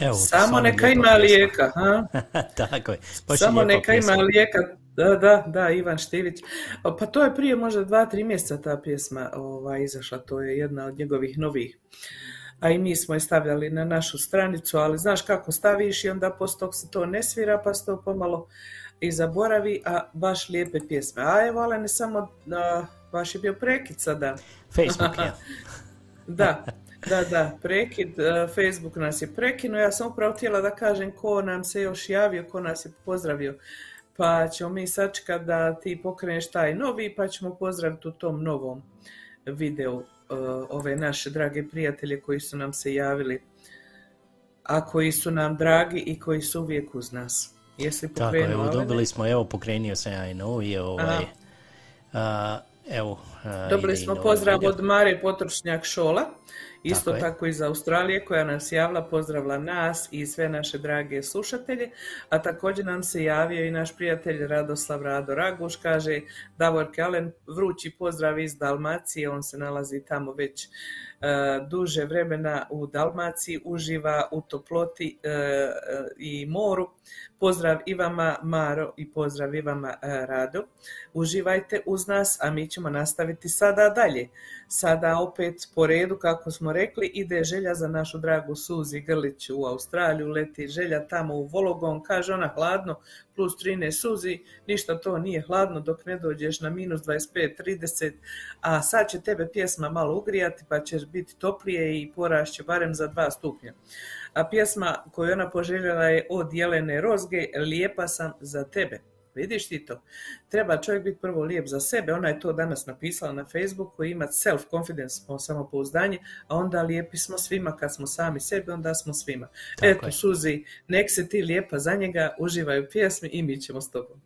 Evo, Samo neka ima lijeka, ha? Tako je. Baš Samo neka pjesma. ima lijeka. Da, da, da, Ivan Štivić. Pa to je prije možda dva, tri mjeseca ta pjesma ovaj, izašla. To je jedna od njegovih novih. A i mi smo je stavljali na našu stranicu, ali znaš kako staviš i onda poslije tog se to ne svira, pa se to pomalo i zaboravi, a baš lijepe pjesme. A evo, ne samo, a, baš je bio prekid sada. Facebook, ja. Da, da, da, prekid, e, Facebook nas je prekinuo, ja sam upravo htjela da kažem ko nam se još javio, ko nas je pozdravio, pa ćemo mi sačekati da ti pokreneš taj novi, pa ćemo pozdraviti u tom novom videu e, ove naše drage prijatelje koji su nam se javili, a koji su nam dragi i koji su uvijek uz nas. Jesi Tako, evo, dobili smo, evo, pokrenio sam ja i novi, ovaj, a, evo. a, Dobili smo pozdrav video. od Mare Potrošnjak Šola, isto Tako tako iz Australije koja nas javila, pozdravila nas i sve naše drage slušatelje, a također nam se javio i naš prijatelj Radoslav Rado Raguš, kaže Davor Kalen, vrući pozdrav iz Dalmacije, on se nalazi tamo već duže vremena u Dalmaciji, uživa u toploti e, e, i moru. Pozdrav i vama Maro i pozdrav i vama e, Rado. Uživajte uz nas, a mi ćemo nastaviti sada dalje. Sada opet po redu, kako smo rekli, ide želja za našu dragu Suzi Grlić u Australiju, leti želja tamo u Vologon, kaže ona hladno, plus 13 Suzi, ništa to nije hladno dok ne dođeš na minus 25-30, a sad će tebe pjesma malo ugrijati pa ćeš biti toplije i porašće barem za 2 stupnja. A pjesma koju ona poželjela je od Jelene Rozge, Lijepa sam za tebe. Vidiš ti to? Treba čovjek biti prvo lijep za sebe. Ona je to danas napisala na Facebooku, imati self-confidence, samopouzdanje, a onda lijepi smo svima kad smo sami sebi, onda smo svima. Tako Eto, je. Suzi, nek se ti lijepa za njega, uživaj u pjesmi i mi ćemo s tobom.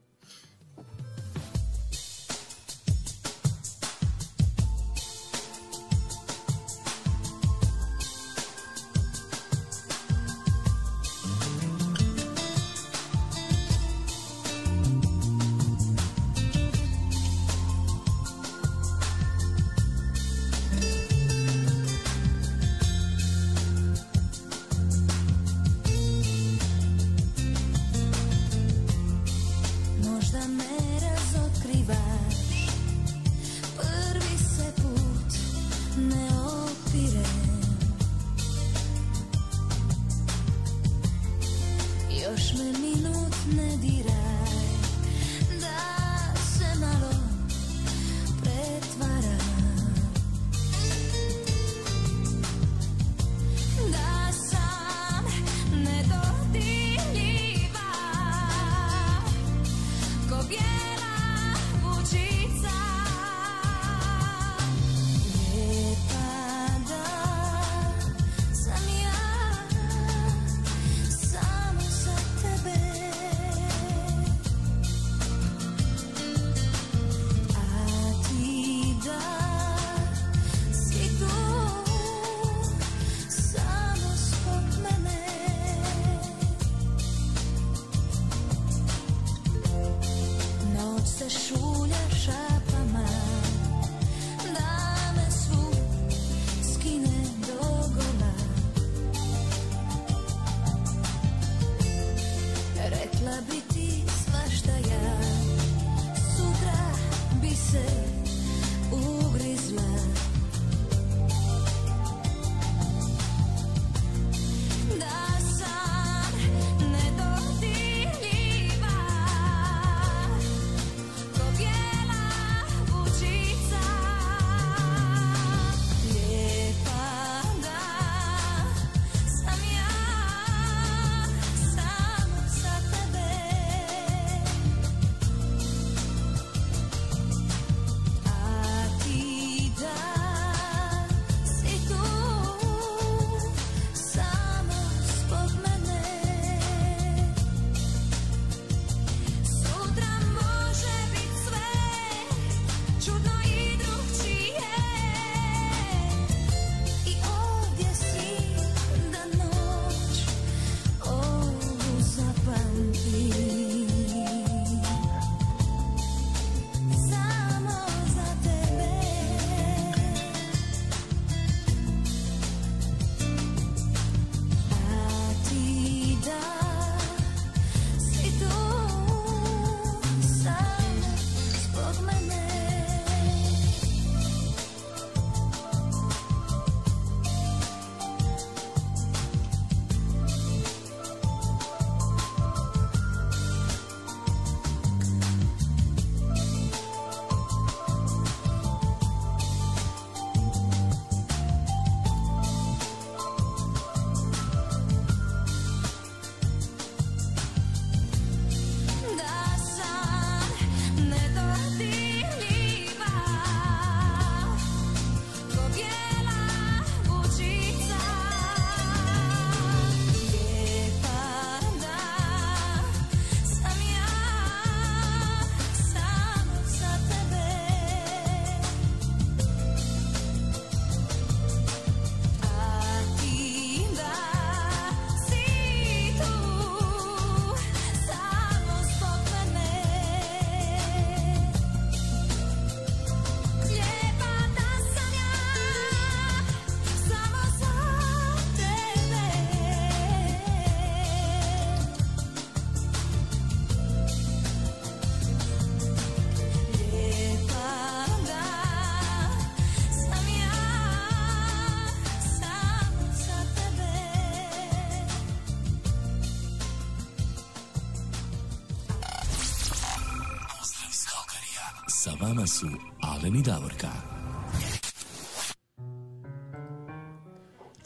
Su Alen i Davorka.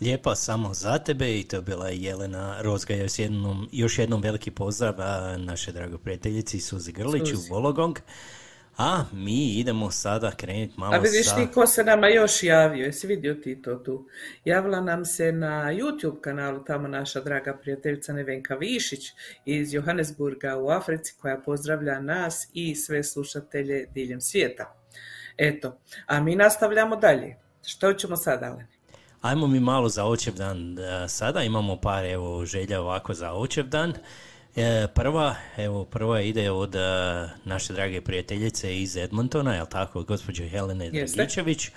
Lijepa samo za tebe i to je bila Jelena Rozga. Još jednom, još jednom veliki pozdrav a, naše drago prijateljici Suzi Grliću, Suzi. Vologong. A mi idemo sada krenuti malo A vidiš sa... ti ko se nama još javio, jesi vidio ti to tu? Javila nam se na YouTube kanalu tamo naša draga prijateljica Nevenka Višić iz Johannesburga u Africi koja pozdravlja nas i sve slušatelje diljem svijeta. Eto, a mi nastavljamo dalje. Što ćemo sada? Ajmo mi malo za očev dan e, sada, imamo par evo želja ovako za očev dan. E, prva, evo prva ide od e, naše drage prijateljice iz Edmontona, jel tako, gospođe Helene. Dragičević.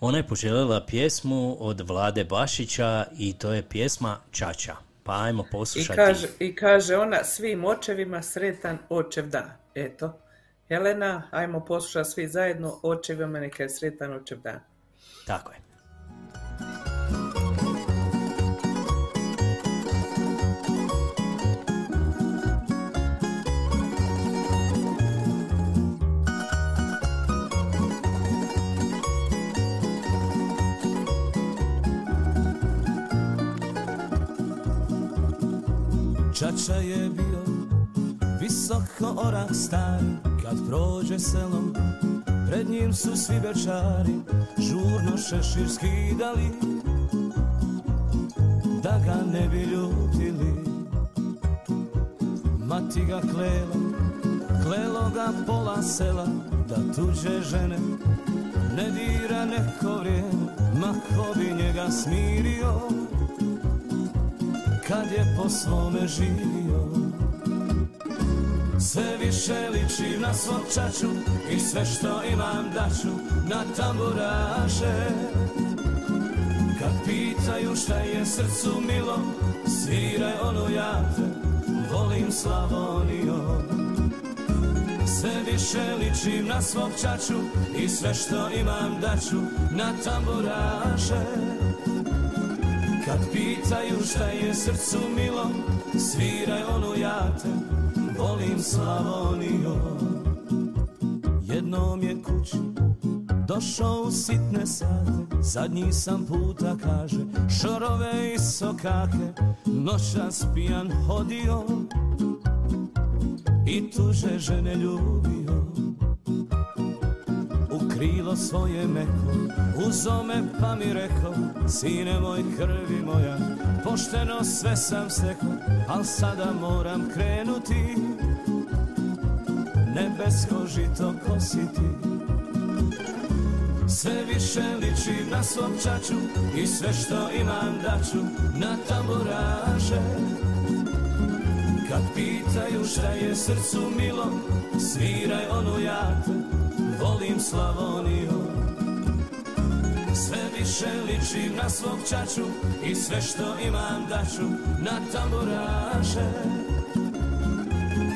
Ona je poželjela pjesmu od Vlade Bašića i to je pjesma Čača. Pa ajmo I poslušati. kaže, I kaže ona svim očevima sretan očev dan. Eto, Helena, ajmo poslušati svi zajedno očevima neka je sretan očev dan. Tako je. Čača je bio visoko orak stari Kad prođe selom Pred njim su svi bečari Žurno šešir skidali Da ga ne bi ljutili. Mati ga klela Klelo ga pola sela Da tuđe žene Ne dira neko vrijeme Ma ko bi njega smirio kad je po svome živio. Sve više liči na svog čaču I sve što imam daću na tamburaše. Kad pitaju šta je srcu milo Sviraj ono ja te volim Slavonio Sve više ličim na svog čaču I sve što imam daću na tamburaše kad pitaju šta je srcu milo Sviraj onu ja te volim Slavonio. Jednom je kući došao u sitne sate Zadnji sam puta kaže Šorove i sokake Noćas pijan hodio. I tuže žene ljubio u krilo svoje meko Uzo me pa mi rekao Sine moj krvi moja Pošteno sve sam stekao Al sada moram krenuti. Nebesko žito kositi. Sve više liči na svom čaču I sve što imam daću Na tamburaže. Kad pitaju šta je srcu milo Sviraj onu ja te volim Slavoniju. Sve više ličim na svog čaču I sve što imam daću na tamburaže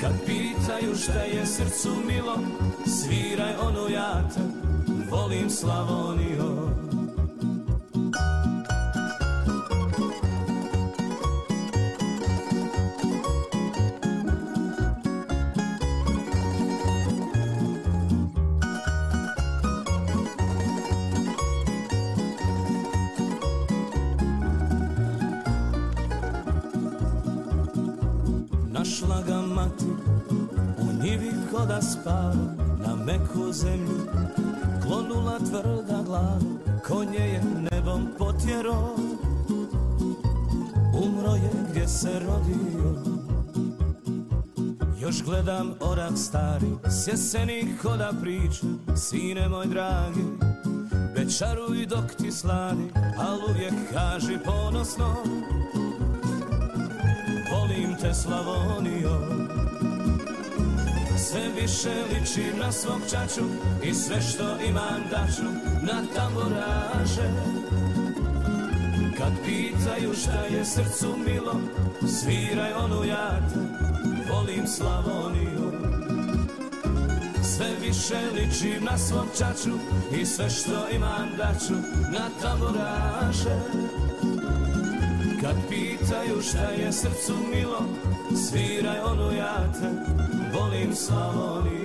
Kad pitaju šta je srcu milo Sviraj onu ja te volim Slavoniju nebom potjero Umro je gdje se rodio. Još gledam orak stari S jesenih koda priča Sine moj dragi. Bečaruj dok ti sladi Al uvijek kaži ponosno. Volim te Slavonio. Sve više ličim na svog čaču I sve što imam daću na tamburaže Kad pitaju šta je srcu milo Sviraj onu ja volim Slavonio Sve više ličim na svog čaču I sve što imam daću na tamburaže kad pitaju šta je srcu milo Sviraj onu ja volim Slavonio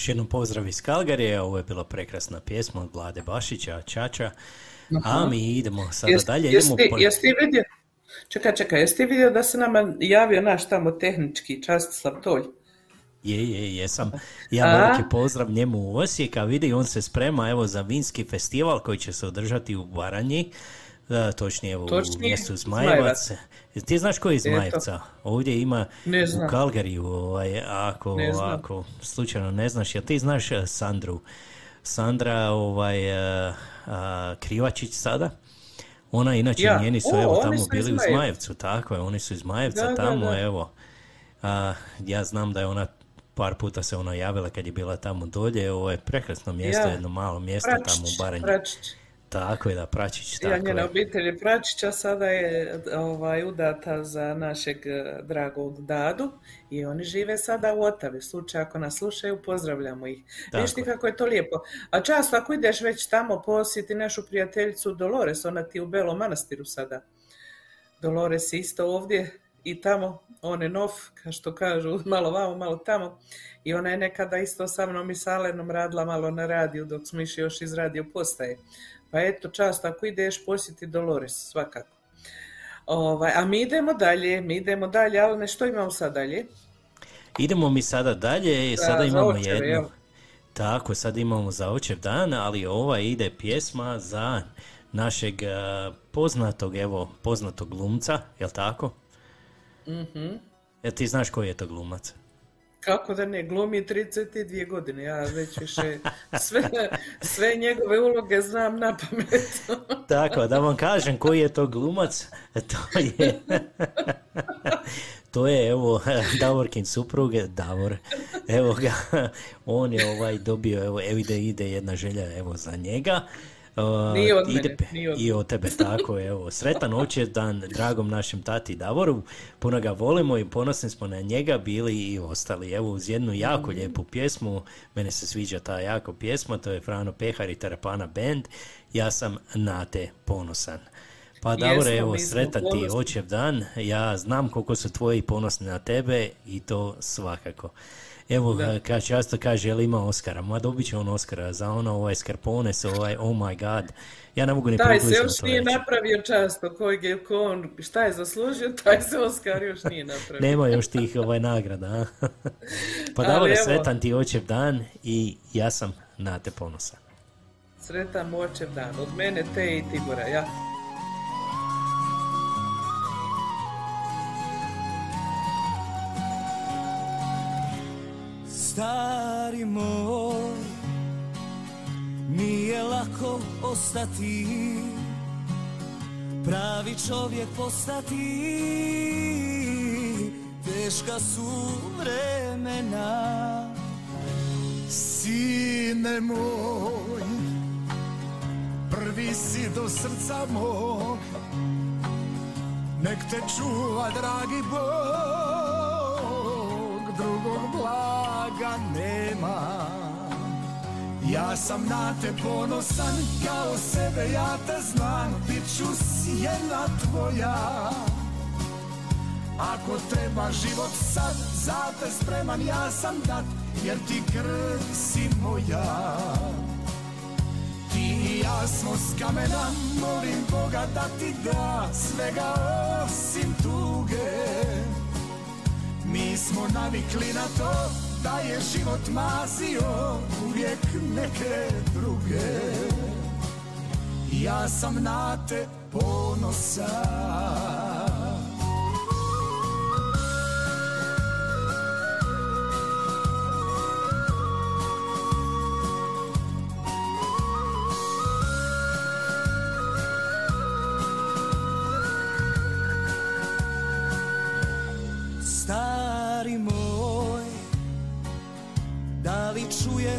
još jednom pozdrav iz Kalgarije, ovo je bila prekrasna pjesma od Vlade Bašića, Čača, a mi idemo sada dalje. jesi idemo ti- po- jesi vidio? Čekaj, čekaj, jesi ti vidio da se nama javio naš tamo tehnički Častislav Tolj? Je, je, jesam. Ja veliki pozdrav njemu u Osijek, a vidi on se sprema evo za vinski festival koji će se održati u Baranji, e, točnije u Točnije, mjestu Zmajevac. Zmajevac. Ti znaš koji je. Zmajevca? Ovdje ima Ne u. Kalgariju, ovaj, ako, Ne znam. ako slučajno ne znaš, jel ti znaš e, Sandru? Sandra ovaj, e, a, Krivačić sada? Ona inače, Ja. njeni su O, evo tamo su iz bili u. Zmajevcu, tako je, oni su iz Zmajevca Da, da, tamo, da. evo. A, ja znam da je ona par puta se ona javila kad je bila tamo dolje, ovo je prekrasno mjesto, Ja. jedno malo mjesto Pračić, tamo u Baranji. Pračić. Tako je da, Pračić, Ja, tako njena je. obitelj je Pračića, sada je ovaj, udata za našeg eh, dragog dadu i oni žive sada u Otavi. Slučaj ako nas slušaju, pozdravljamo ih. Vidiš ti kako je to lijepo. A často ako ideš već tamo posjeti našu prijateljicu Dolores, ona ti je u Belom manastiru sada. Dolores je isto ovdje i tamo, on je nov, kao što kažu, malo vamo, malo tamo. I ona je nekada isto sa mnom i s Alenom radila malo na radiju dok smo išli još iz radio postaje. Pa eto, čast ako ideš posjeti Dolores, svakako. Ovaj, a mi idemo dalje, mi idemo dalje, ali što imamo sad dalje? Idemo mi sada dalje, Za- sada za imamo jednu. jel? Tako, sad imamo za očev dan, ali ova ide pjesma za našeg eh, poznatog, evo, poznatog glumca, jel tako? Mhm. Jel ti znaš koji je to glumac? Kako da ne, glumi 32 godine, ja već više sve, sve njegove uloge znam na pamet. Tako, da vam kažem koji je to glumac, to je... To je evo Davorkin suprug, Davor, evo ga, on je ovaj dobio, evo, evo ide, ide jedna želja evo za njega. Uh, Nije od ide mene, pe- nije od I od tebe, tako je, evo, sretan očev dan dragom našem tati Davoru, puno ga volimo i ponosni smo na njega bili i ostali, evo uz jednu jako lijepu pjesmu, mene se sviđa ta jako pjesma, to je Frano Pehar i Terapana Band, ja sam na te ponosan. Pa Davore, evo, sretan ti očev dan, ja znam koliko su tvoji ponosni na tebe i to svakako. Evo, kad često kaže, jel ima Oscara? Ma dobit će on Oscara za ono, ovaj Scarpone se ovaj, oh my god. Ja ne mogu ni Taj se još nije reći. napravio často, kojeg je ko on, šta je zaslužio, taj se Oskar još nije napravio. Nema još tih ovaj nagrada, a? Pa evo. sretan ti očev dan i ja sam na te ponosan. Sretan očev dan, od mene, te i Tibora, ja. Stari moj, nije lako ostati, pravi čovjek postati, teška su vremena. Sine moj, prvi si do srca mog, nek te čuva dragi Bog, drugog blaga nema. Ja sam na te ponosan, kao sebe ja te znam, bit ću sjena tvoja. Ako treba život sad, za te spreman ja sam dat, jer ti krv si moja. Ti i ja smo s kamena, molim Boga da ti da svega osim tuge. Mi smo navikli na to da je život mazio uvijek neke druge. Ja sam na te ponosan.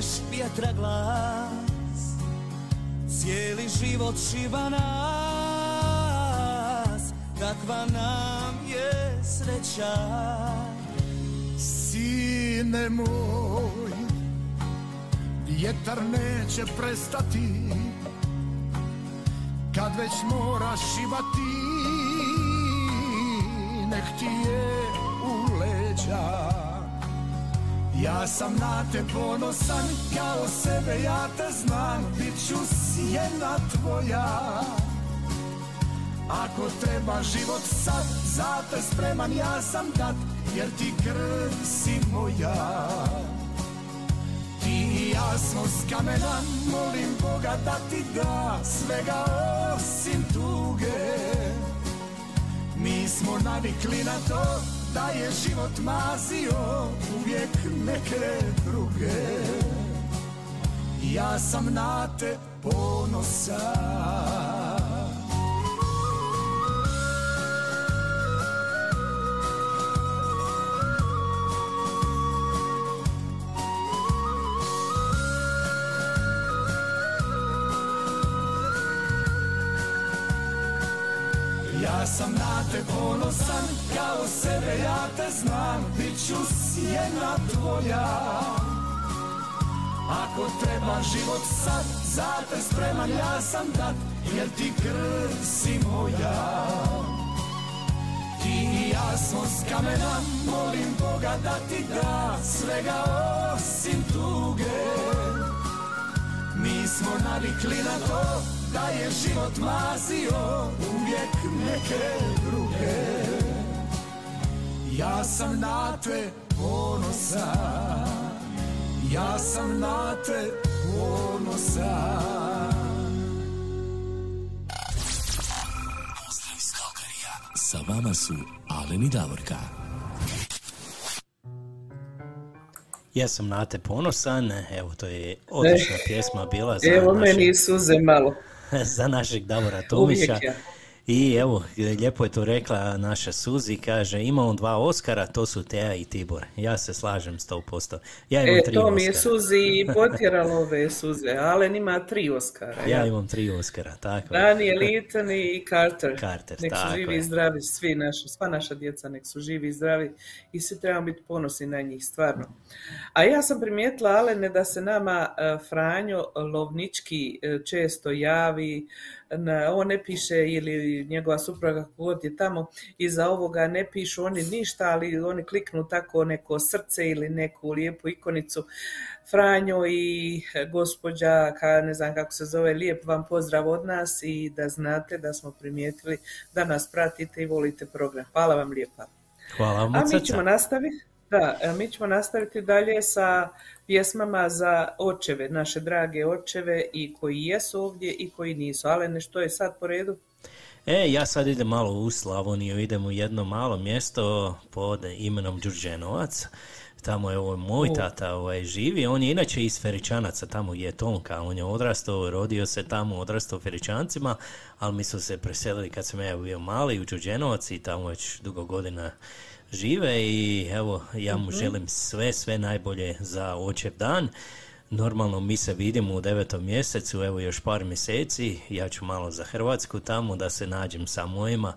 Čuješ vjetra glas? Cijeli život šiba nas, kakva nam je sreća. Sine moj, vjetar neće prestati Kad već moraš šibati nek ti je Ja sam na te ponosan kao sebe ja te znam Bit ću sjena tvoja. Ako treba život sad za te spreman ja sam dat Jer ti krv si moja. Ti i ja smo s kamena Molim Boga da ti da Svega osim tuge. Mi smo navikli na to Da je život mazio Uvijek neke druge. Ja sam na te ponosan život sad, za te spreman ja sam dat, jer ti krv si moja. Ti i ja smo s kamena, molim Boga da ti da svega osim tuge. Mi smo navikli na to da je život mazio uvijek neke druge Ja sam na te ponosan Ja sam na te ponosan Pozdrav iz Kalkarija. Sa vama su Alen i Davorka. Ja sam na te ponosan, evo to je odlična pjesma bila za Evo našeg, meni i suze malo. za našeg Davora Tomića. Uvijek ja. I evo, lijepo je to rekla naša Suzi, kaže ima on dva Oskara, to su Teja i Tibor. Ja se slažem s 100%. Ja imam E, tri to mi je. Suzi potjeralo ove suze. Alen ima tri Oskara. Ja imam tri Oskara, tako je. Daniel Eaton i Carter. Carter, nek su živi je. i zdravi, svi naši, sva naša djeca nek su živi i zdravi i svi trebamo biti ponosni na njih, stvarno. A ja sam primijetila, Alene, da se nama e, Franjo Lovnički e, često javi, na, on ne piše ili njegova supruga kako god je tamo, iza ovoga ne pišu oni ništa, ali oni kliknu tako neko srce ili neku lijepu ikonicu. Franjo i gospođa, ka, ne znam kako se zove, lijep vam pozdrav od nas i da znate da smo primijetili da nas pratite i volite program. Hvala vam lijepa. Hvala vam A mi ćemo nastaviti, da, mi ćemo nastaviti dalje sa pjesmama za očeve, naše drage očeve i koji jesu ovdje i koji nisu. Ale nešto je sad po redu? E, ja sad idem malo u Slavoniju, idem u jedno malo mjesto pod imenom Đurđenovac. Tamo je ovo moj tata ovaj, živi, on je inače iz Feričanaca, tamo je Tonka, on je odrastao, rodio se tamo, odrastao u Feričancima, ali mi su se preselili kad sam ja bio mali u Đurđenovac i tamo već dugo godina žive i evo, ja mu Mhm. želim sve, sve najbolje za očev dan. Normalno mi se vidimo u devetom mjesecu, evo još par mjeseci, ja ću malo za Hrvatsku tamo da se nađem sa mojima.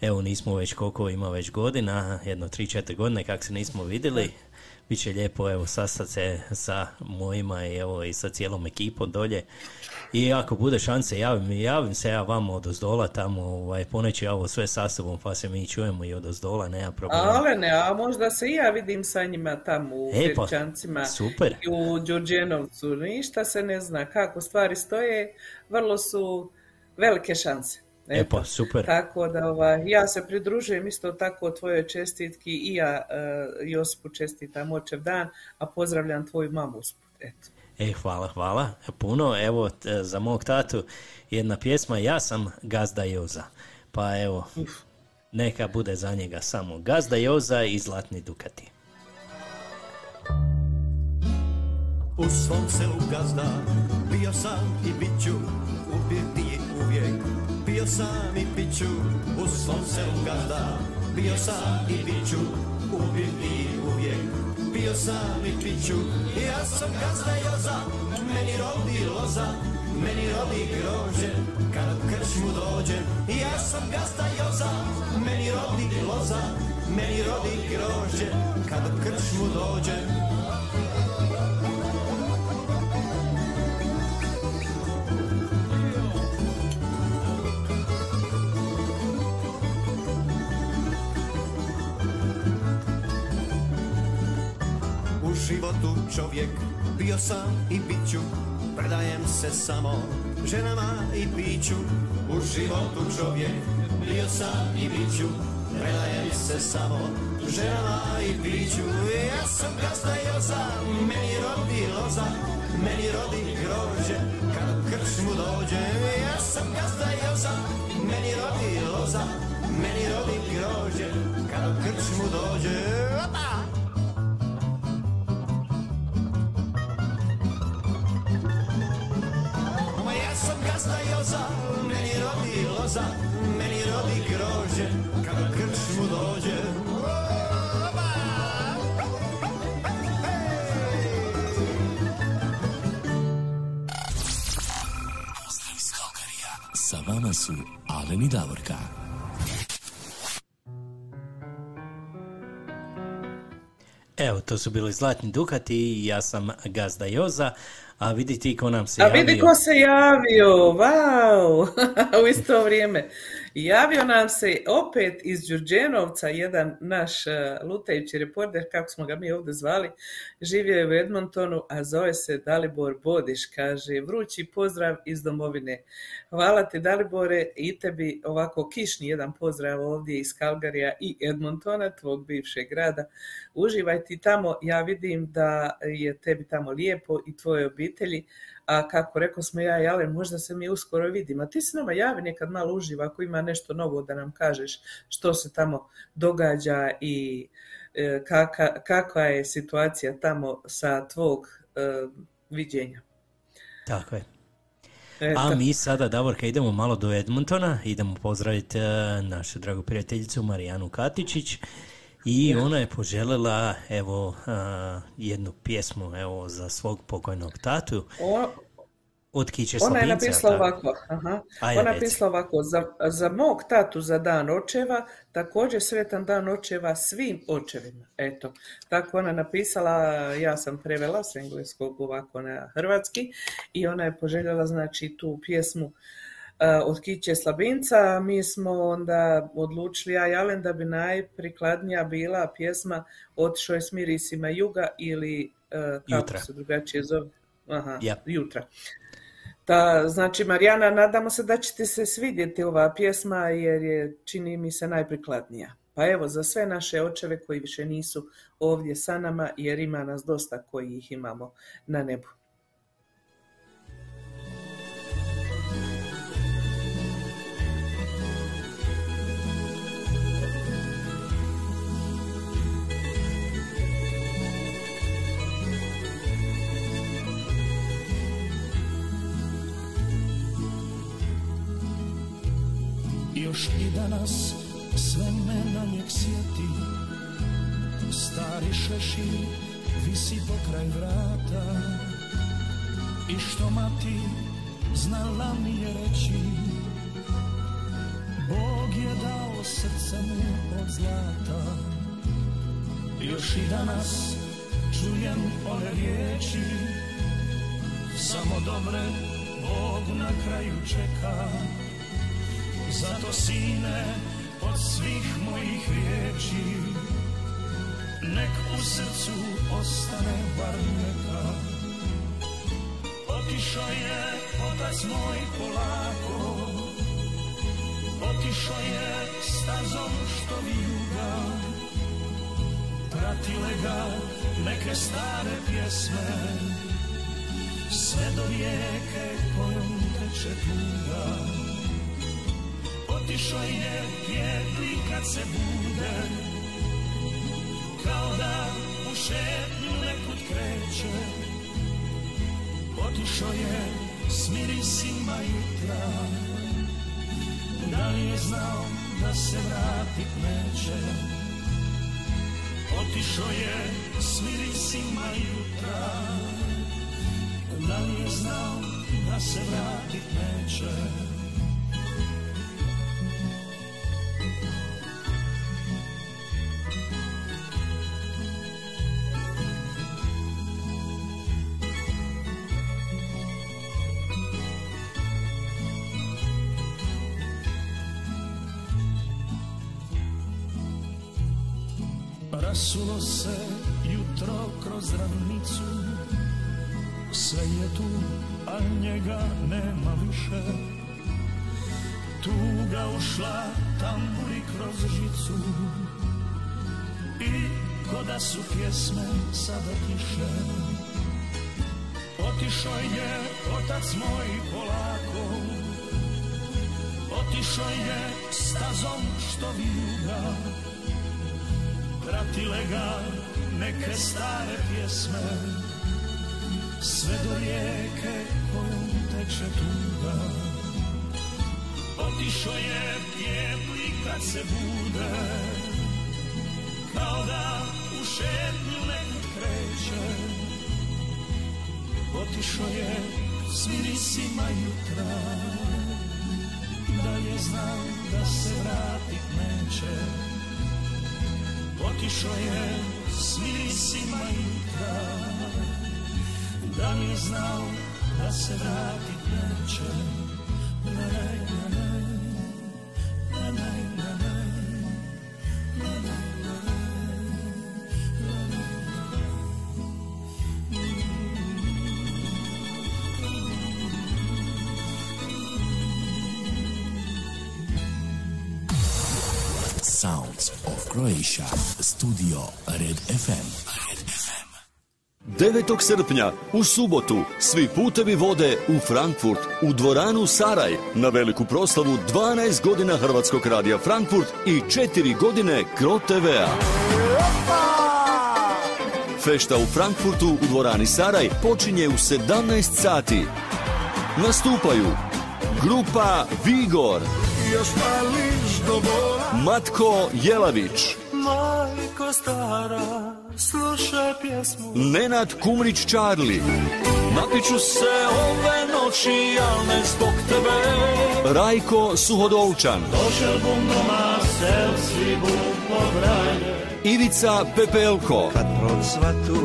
Evo nismo već koliko ima već godina, jedno 3-4 godine kak se nismo vidjeli. Biće lijepo evo sastat se sa mojima i evo i sa cijelom ekipom dolje. I ako bude šanse javim, javim se ja vama od ozdola tamo, ovaj, poneću ja ovo sve sa sobom pa se mi čujemo i od ozdola, nema problema. Ale ne, a možda se i ja vidim sa njima tamo u E, pa, super. i u Đurđenovcu. Ništa se ne zna kako stvari stoje, vrlo su velike šanse. E pa, super. Tako da ovaj, ja se pridružujem isto tako tvojoj čestitki i ja e, Josipu čestitam očev dan, a pozdravljam tvoju mamu usput. Eto. E, hvala, hvala. Puno, evo, t- za mog tatu jedna pjesma, ja sam Gazda Joza. Pa evo, neka bude za njega samo Gazda Joza i Zlatni Dukati. U svom selu gazda Bio sam i bit ću Bio sam i bit ću U svom selu gazda. Bio sam i bit ću Uvijek ti uvijek. Bio sam i bit ću Ja sam gazda Joza Meni rodi loza Meni rodi grože Kad u krčmu dođe Ja sam gazda Joza Meni rodi loza Meni rodi grože Kad u krčmu dođe životu čovjek. Bio sam i bit ću, predajem se samo. Ženama i piću U životu čovjek. Bio sam i bit ću, predajem se samo. Ženama i piću Ja sam gazda Joza, meni rodi loza Meni rodi grožđe, kad u krčmu dođe Ja sam gazda Joza, meni rodi loza Meni rodi grožđe, kad u krčmu dođe Opa! Gazda Joza, meni rodi loza, meni rodi grožđe, kad u krčmu dođe. Pozdrav iz Kalkarija. Sa vama su Alen i Davorka. Evo, to su bili Zlatni Dukati i ja sam Gazda Joza, a vidi ti ko nam se A javio. vidi ko se javio, wow, u isto vrijeme. Javio nam se opet iz Đurđenovca jedan naš eh, lutajući reporter, kako smo ga mi ovdje zvali, živio je u Edmontonu, a zove se Dalibor Bodiš, kaže, vrući pozdrav iz domovine. Hvala ti Dalibore i tebi ovako kišni jedan pozdrav ovdje iz Kalgarija i Edmontona, tvog bivšeg grada. Uživaj ti tamo, ja vidim da je tebi tamo lijepo i tvojoj obitelji, a kako rekao smo ja i Alen, možda se mi uskoro vidimo. A ti se nama javi nekad malo uživa ako ima nešto novo da nam kažeš što se tamo događa i e, kaka, kakva je situacija tamo sa tvog e, viđenja. Tako je. Eto. A mi sada, Davorka, idemo malo do Edmontona, idemo pozdraviti e, našu dragu prijateljicu Marijanu Katičić i ona je poželjela evo a, jednu pjesmu evo za svog pokojnog tatu O- od Kiće Ona je napisala tako? ovako, aha. Ajde, Ona je napisala ovako, za, za mog tatu za dan očeva, također sretan dan očeva svim očevima. Eto, tako ona napisala, ja sam prevela s engleskog ovako na hrvatski i ona je poželjela znači tu pjesmu uh, od Kiće Slabinca. Mi smo onda odlučili, ja i Alen, da bi najprikladnija bila pjesma Otišao je s mirisima juga ili uh, kako Jutra. se drugačije zove? Aha, Ja. jutra. Da, znači Marijana, nadamo se da će ti se svidjeti ova pjesma jer je, čini mi se, najprikladnija. Pa evo, za sve naše očeve koji više nisu ovdje sa nama, jer ima nas dosta koji ih imamo na nebu. Još i danas sve me na njeg sjeti. Stari šešir visi pokraj vrata. I što mati znala mi je reći? Bog je dao srce mu od zlata. Još i danas čujem one riječi. Samo dobre Bog na kraju čeka zato sine od svih mojih riječi Nek u srcu ostane bar neka. Otišao je otac moj polako Otišao je stazom što vijuga Pratile ga neke stare pjesme Sve do rijeke kojom teče tuga Otišao je pjevli kad se bude. Kao da u šetnju nekud kreće. Otišao je s mirisima jutra. Da li je znao da se vratit neće? Otišao je s mirisima jutra. Da li je znao da se vratit neće Rasulo se jutro kroz ravnicu. Sve je tu, a njega nema više. Tuga ušla tamburi kroz žicu. I ko da su pjesme sada tiše Otišao je otac moj polako. Otišao je stazom što vijuga Pratile ga neke stare pjesme. Sve do rijeke kojom teče tuga. Otišao je pjevli kad se bude. Kao da u šetnju nekud kreće. Otišao je s mirisima jutra. Dalje znam da se vratit neće Otišao je s mirisima jutra Da li je znao da se vratit neće. Ne, ne, ne, ne, Studio Red FM. 9. srpnja u subotu svi putevi vode u Frankfurt u dvoranu Saraj na veliku proslavu 12 godina Hrvatskog radija Frankfurt i 4 godine Kro TV-a. Fešta u Frankfurtu u dvorani Saraj počinje u 17 sati. Nastupaju grupa Vigor, Matko Jelavić, Majko stara, slušaj pjesmu. Nenad Kumrić Čarli, Napiću se ove noći, al ne zbog tebe. Rajko Suhodolčan, Došel bum doma, sel si bum Ivica Pepelko, Kad procvatu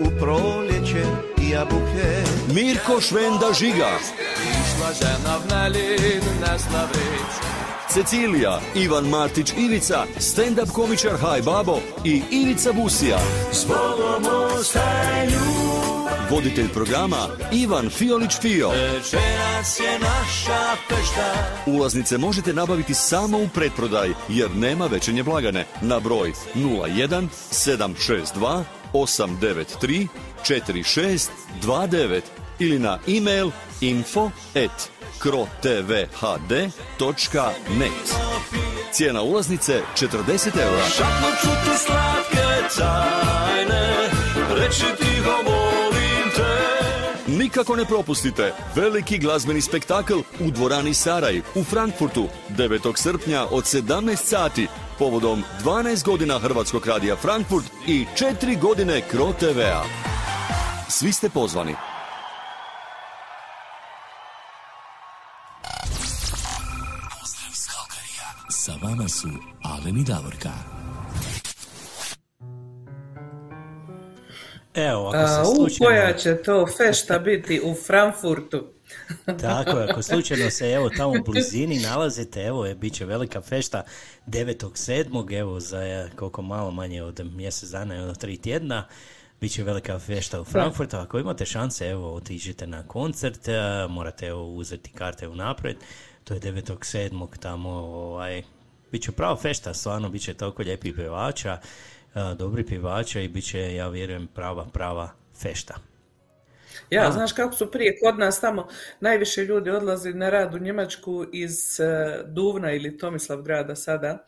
u proljeće i jabuke. Mirko Švenda Žiga, Išla žena v Nelin, nesla vrić Cecilija, Ivan Martić Ivica, stand-up komičar Haj Babo i Ivica Busija. Voditelj programa Ivan Fiolić Fio. Večeras je naša fešta Ulaznice možete nabaviti samo u pretprodaj jer nema večernje blagane na broj 01 762 893 4629 ili na e-mail info krotvhd.net Cijena ulaznice 40 eura. Šapno ću ti slatke tajne Reći ti volim te Nikako ne propustite veliki glazbeni spektakl u dvorani Saraj u Frankfurtu 9. srpnja od 17 sati povodom 12 godina Hrvatskog radija Frankfurt i 4 godine Kro TV-a. Svi ste pozvani. Sa vama su Alen i Davorka. Evo, ako se u, slučajno... koja će to fešta biti u Frankfurtu? Tako je, ako slučajno se evo tamo u blizini nalazite, evo je, bit će velika fešta 9.7. evo za e, koliko malo manje od mjesec dana, jedno tri tjedna. Biće velika fešta u Frankfurtu, ako imate šanse, evo, otiđite na koncert, e, morate evo, uzeti karte unaprijed, to je 9.7. tamo, ovaj, bit će prava fešta, stvarno, bit će toliko lijepih pevača, e, dobri pevača i bit će, ja vjerujem, prava, prava fešta. Ja, A. znaš kako su prije kod nas tamo najviše ljudi odlazili na rad u Njemačku iz e, Duvna ili Tomislavgrada sada,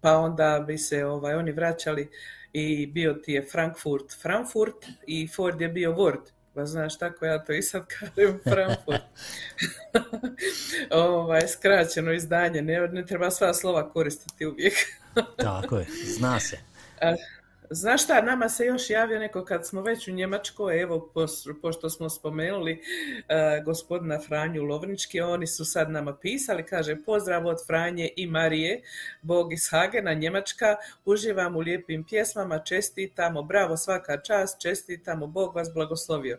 pa onda bi se ovaj, oni vraćali i bio ti je Frankfurt, Frankfurt i Ford je bio Word. Pa znaš, tako ja to i sad kažem Frankfurt. ovaj, skraćeno izdanje, ne, ne treba sva slova koristiti uvijek. Tako je, zna se. Znaš šta, nama se još javio neko kad smo već u Njemačkoj, evo, pošto smo spomenuli e, gospodina Franju Lovnički, oni su sad nama pisali, kaže, pozdrav od Franje i Marije, Bog iz Hagena, Njemačka, uživam u lijepim pjesmama, čestitamo, bravo, svaka čast, čestitamo, Bog vas blagoslovio.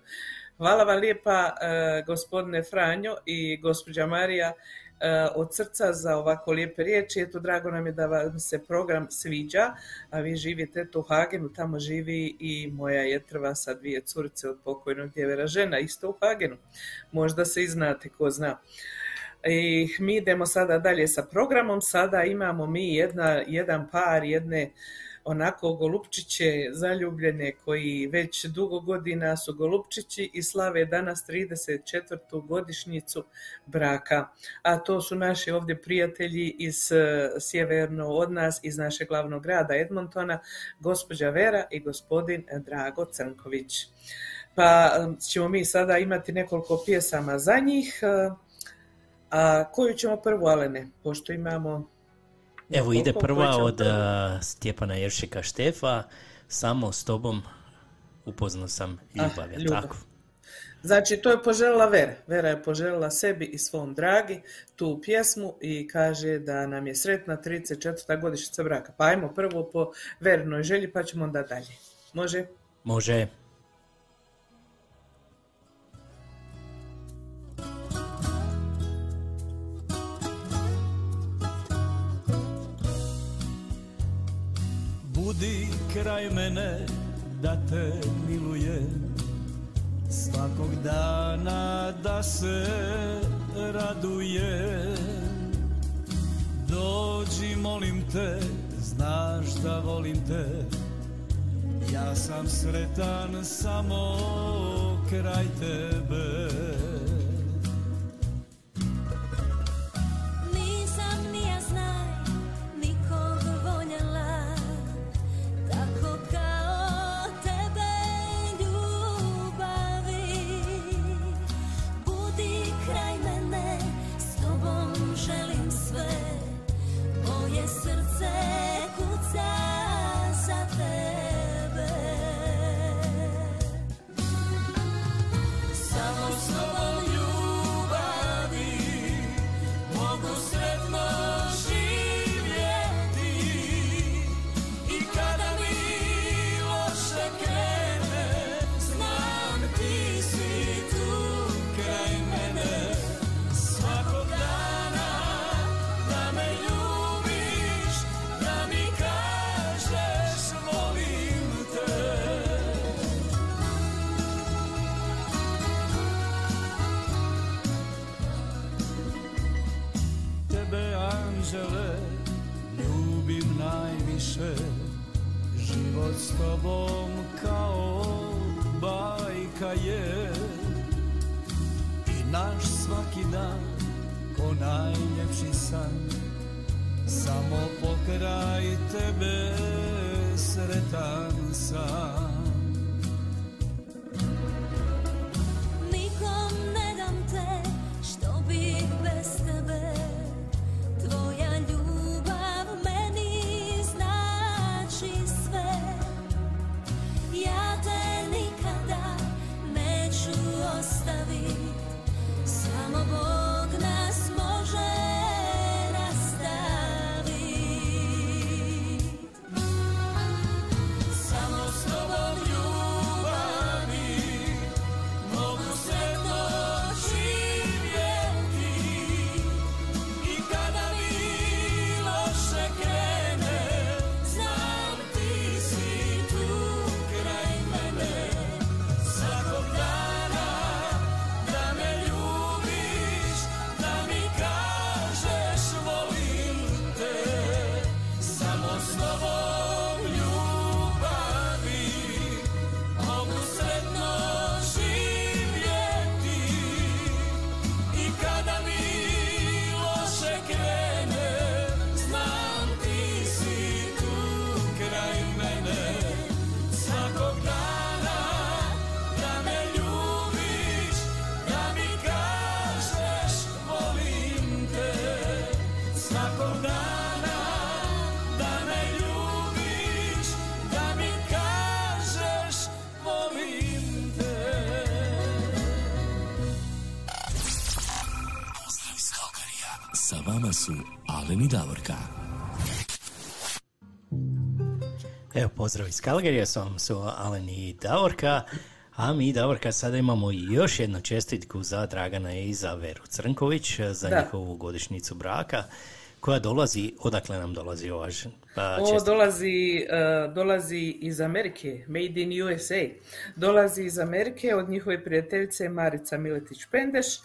Hvala vam lijepa, e, gospodine Franjo i gospođa Marija, od srca za ovako lijepe riječi. Eto, drago nam je da vam se program sviđa, a vi živite eto u Hagenu, tamo živi i moja jetrva sa dvije curice od pokojnog djevera žena, isto u Hagenu. Možda se i znate, ko zna. I mi idemo sada dalje sa programom. Sada imamo mi jedna, jedan par, jedne onako golupčiće zaljubljene koji već dugo godina su golupčići i slave danas 34. godišnjicu braka. A to su naši ovdje prijatelji iz e, sjeverno od nas, iz našeg glavnog grada Edmontona, gospođa Vera i gospodin Drago Crnković. Pa ćemo mi sada imati nekoliko pjesama za njih. E, A koju ćemo prvu, Alene? Pošto imamo Evo ide prva od a, Stjepana Jeršika Štefa, samo s tobom upoznao sam ljubav, je ljubav. tako? Znači, to je poželjela Vera. Vera je poželjela sebi i svom dragi tu pjesmu i kaže da nam je sretna 34. godišnjica braka. Pa ajmo prvo po Verinoj želji, pa ćemo onda dalje. Može? Može. Budi kraj mene da te milujem. Svakog dana da se radujem. Dođi molim te, znaš da volim te. Ja sam sretan samo kraj tebe tobom kao bajka je. I naš svaki dan ko najljepši san Samo pokraj tebe sretan sam su Alen i Davorka. Evo, pozdrav iz Kalgerija, s vama su Alen i Davorka. A mi, Davorka, sada imamo još jednu čestitku za Dragana i za Veru Crnković za Da. njihovu godišnjicu braka, koja dolazi, odakle nam dolazi ova pa, Ovo dolazi, e, dolazi iz Amerike, made in USA. Dolazi iz Amerike od njihove prijateljice Marica Miletić-Pendeš,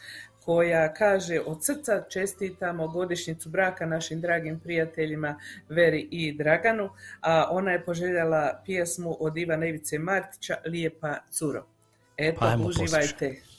koja kaže od srca čestitamo godišnjicu braka našim dragim prijateljima Veri i Draganu, a ona je poželjela pjesmu od Ivana Ivice Martića Lijepa curo. Eto, Pa uživajte. Hajde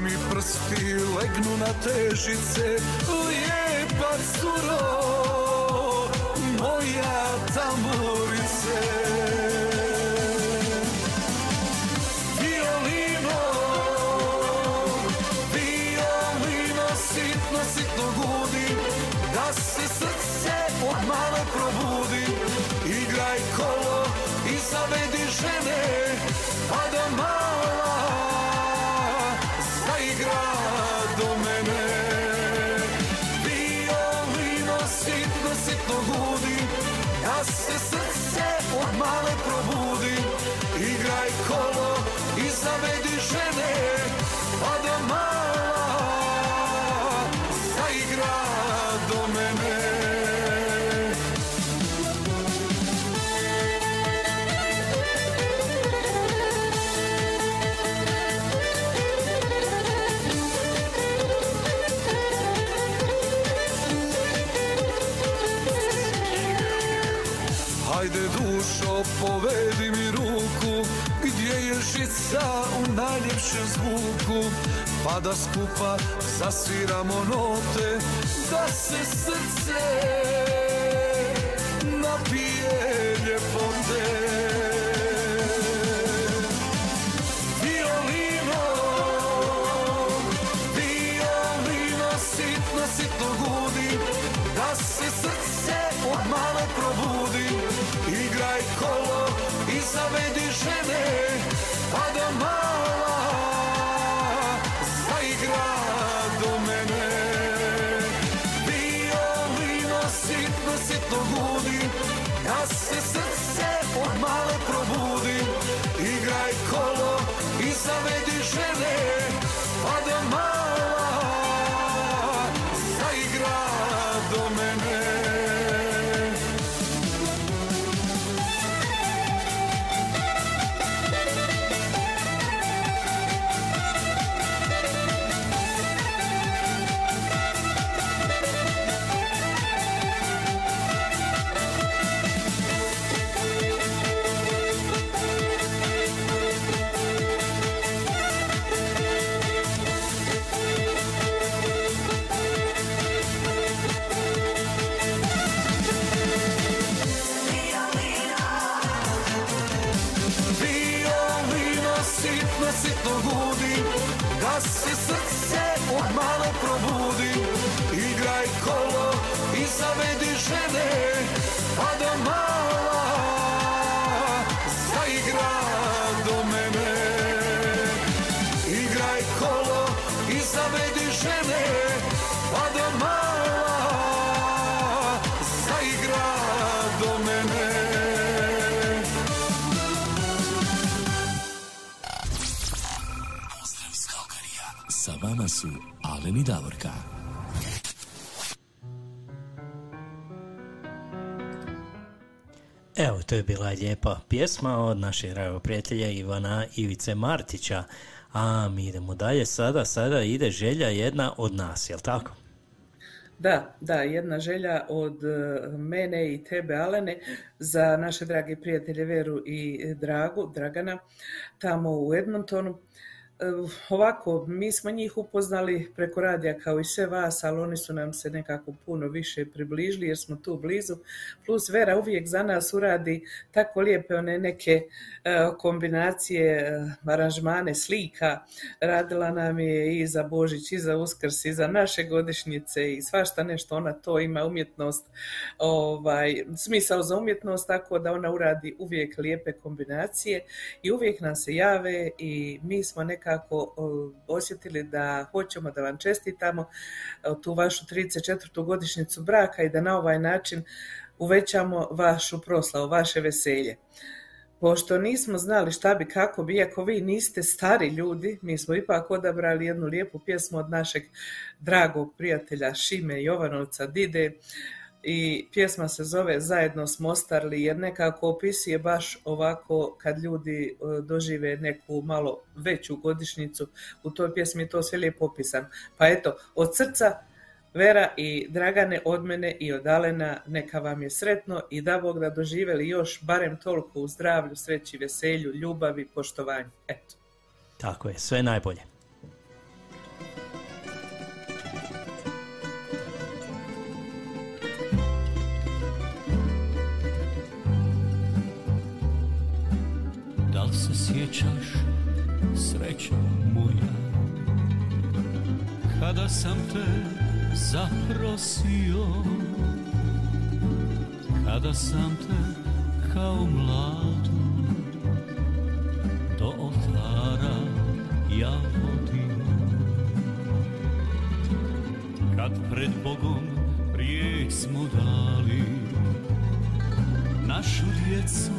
Mi prsti legnu na težice Lijepa curo Moja tamburice Violino Violino sitno, sitno gudi Da se srce od male probudi. Igraj kolo i zavedi žene Pa da mala sitno gudi Da se srce od male probudi. Igraj kolo i zavedi žene Pa da mala Da skupa zasviramo note Da se srce napije ljepote. Violino, violino sitno, sitno gudi Da se srce od male probudi. Igraj kolo i zavedi žene sitno, sitno Alen i Davorka. Evo, to je bila lijepa pjesma od našeg dragog prijatelja Ivana Ivice Martića. A mi idemo dalje sada, sada ide želja jedna od nas, jel tako? Da, da, jedna želja od e, mene i tebe, Alene, za naše drage prijatelje Veru i Dragu, Dragana, tamo u Edmontonu. Ovako, mi smo njih upoznali preko radija kao i sve vas, ali oni su nam se nekako puno više približili jer smo tu blizu. Plus Vera uvijek za nas uradi tako lijepe one neke e, kombinacije, e, aranžmane slika. Radila nam je i za Božić, i za Uskrs, i za naše godišnjice i svašta nešto. Ona to ima umjetnost, ovaj, smisao za umjetnost, tako da ona uradi uvijek lijepe kombinacije i uvijek nam se jave i mi smo nekako o, osjetili da hoćemo da vam čestitamo o, tu vašu 34. godišnjicu braka i da na ovaj način uvećamo vašu proslavu, vaše veselje. Pošto nismo znali šta bi, kako bi, iako vi niste stari ljudi, mi smo ipak odabrali jednu lijepu pjesmu od našeg dragog prijatelja Šime Jovanovca Dide, i pjesma se zove Zajedno smo ostarli jer nekako opisuje baš ovako kad ljudi e, dožive neku malo veću godišnjicu u toj pjesmi je to sve lijepo opisano. Pa eto, od srca Vera i Dragane od mene i od Alena neka vam je sretno i da Bog da doživeli još barem toliko u zdravlju, sreći, veselju, ljubavi, poštovanju. Eto. Tako je, sve najbolje. Se sjećaš, srećo moja, kada sam te zaprosio, kada sam te kao mladu do oltara ja vodio. Kad pred Bogom riječ smo dali, našu djecu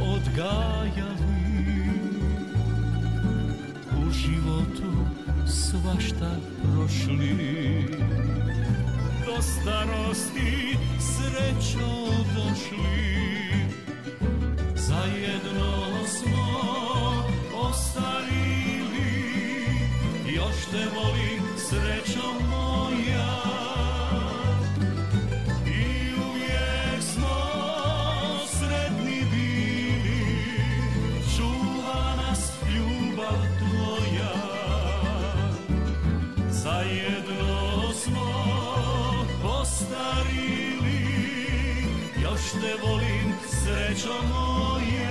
odgajali životu svašta prošli. Do starosti srećo došli. Zajedno smo ostarili. Još te volim srećo moja te volim srećo moja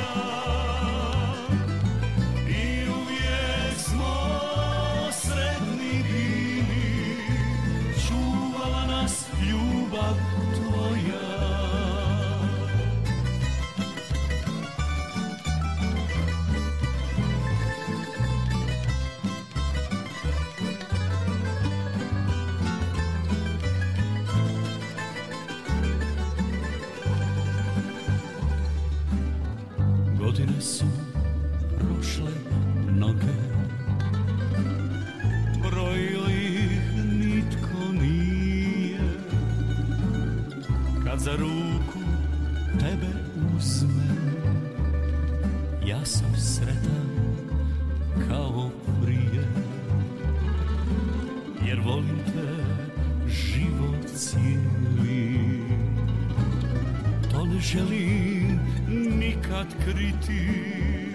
nikad kriti.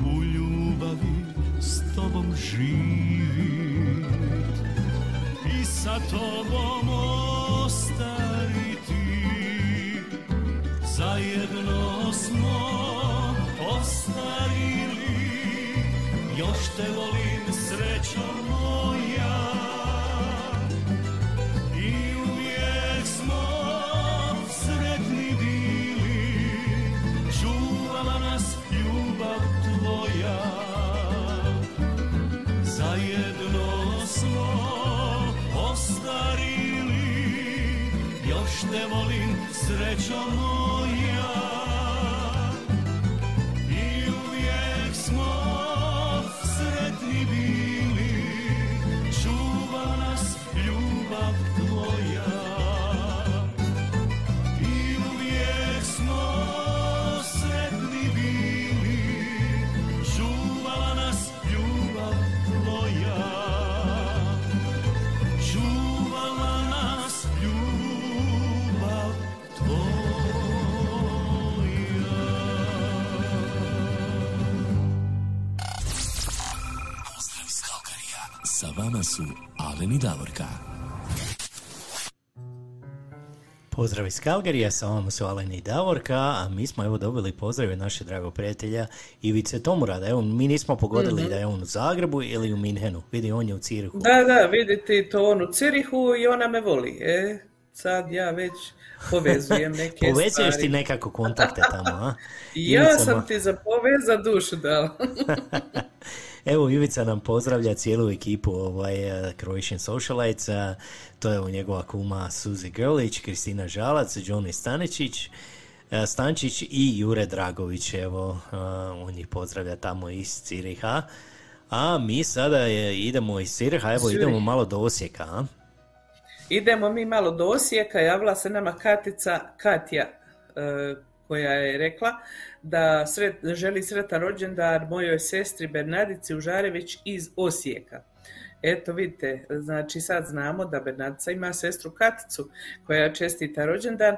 U ljubavi s tobom živit. I sa tobom su Alen i Davorka. Pozdrav iz Kalgarija, sa vama su Alen i Davorka, a mi smo evo dobili pozdrave našeg dragog prijatelja Ivice Tomurada. Evo, mi nismo pogodili Mhm. da je on u Zagrebu ili u Minhenu. Vidi, on je u Cirihu. Da, da, vidite to on u Cirihu i ona me voli. E, sad ja već povezujem neke Povezuješ stvari. ti nekako kontakte tamo, a? Ja Ivica sam ti za poveza dušu dala. Evo, Ivica nam pozdravlja cijelu ekipu ovaj, eh, Croatian Socialites, eh, to je u njegova kuma Suzi Grlić, Kristina Žalac, Johnny Staničić, eh, Stančić i Jure Dragović, evo, on ih pozdravlja tamo iz Ciriha. A mi sada je, idemo iz Ciriha, evo Zurich. idemo malo do Osijeka, a? Idemo mi malo do Osijeka, javila se nama Katica Katja, koja je rekla da sret, želi sretan rođendan mojoj sestri Bernardici Užarević iz Osijeka. Eto vidite, znači sad znamo da Bernardica ima sestru Katicu koja čestita rođendan,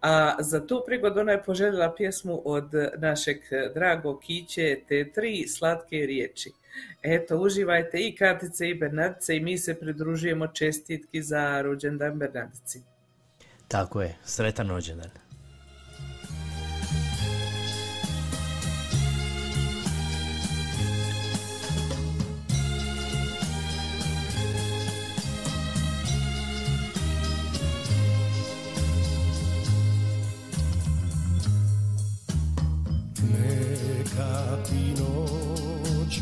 a za tu prigodu ona je poželjela pjesmu od našeg dragog Kiće te tri slatke riječi. Eto, uživajte i Katice i Bernardice i mi se pridružujemo čestitki za rođendan Bernardici. Tako je, sretan rođendan. Neka ti noć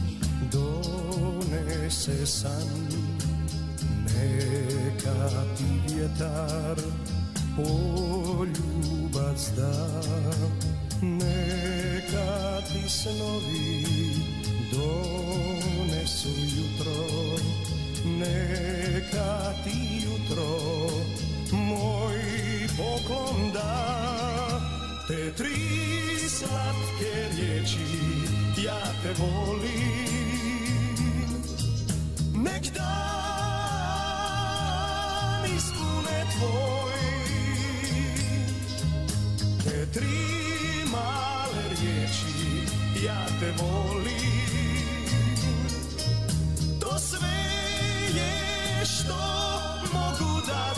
donese san. Neka ti vjetar poljubac da. Neka ti snovi donesu jutro. Neka ti jutro moj poklon da. Te tri slatke riječi ja te volim. Nek dan ispune tvoj. Te tri male riječi ja te volim. To sve je što mogu da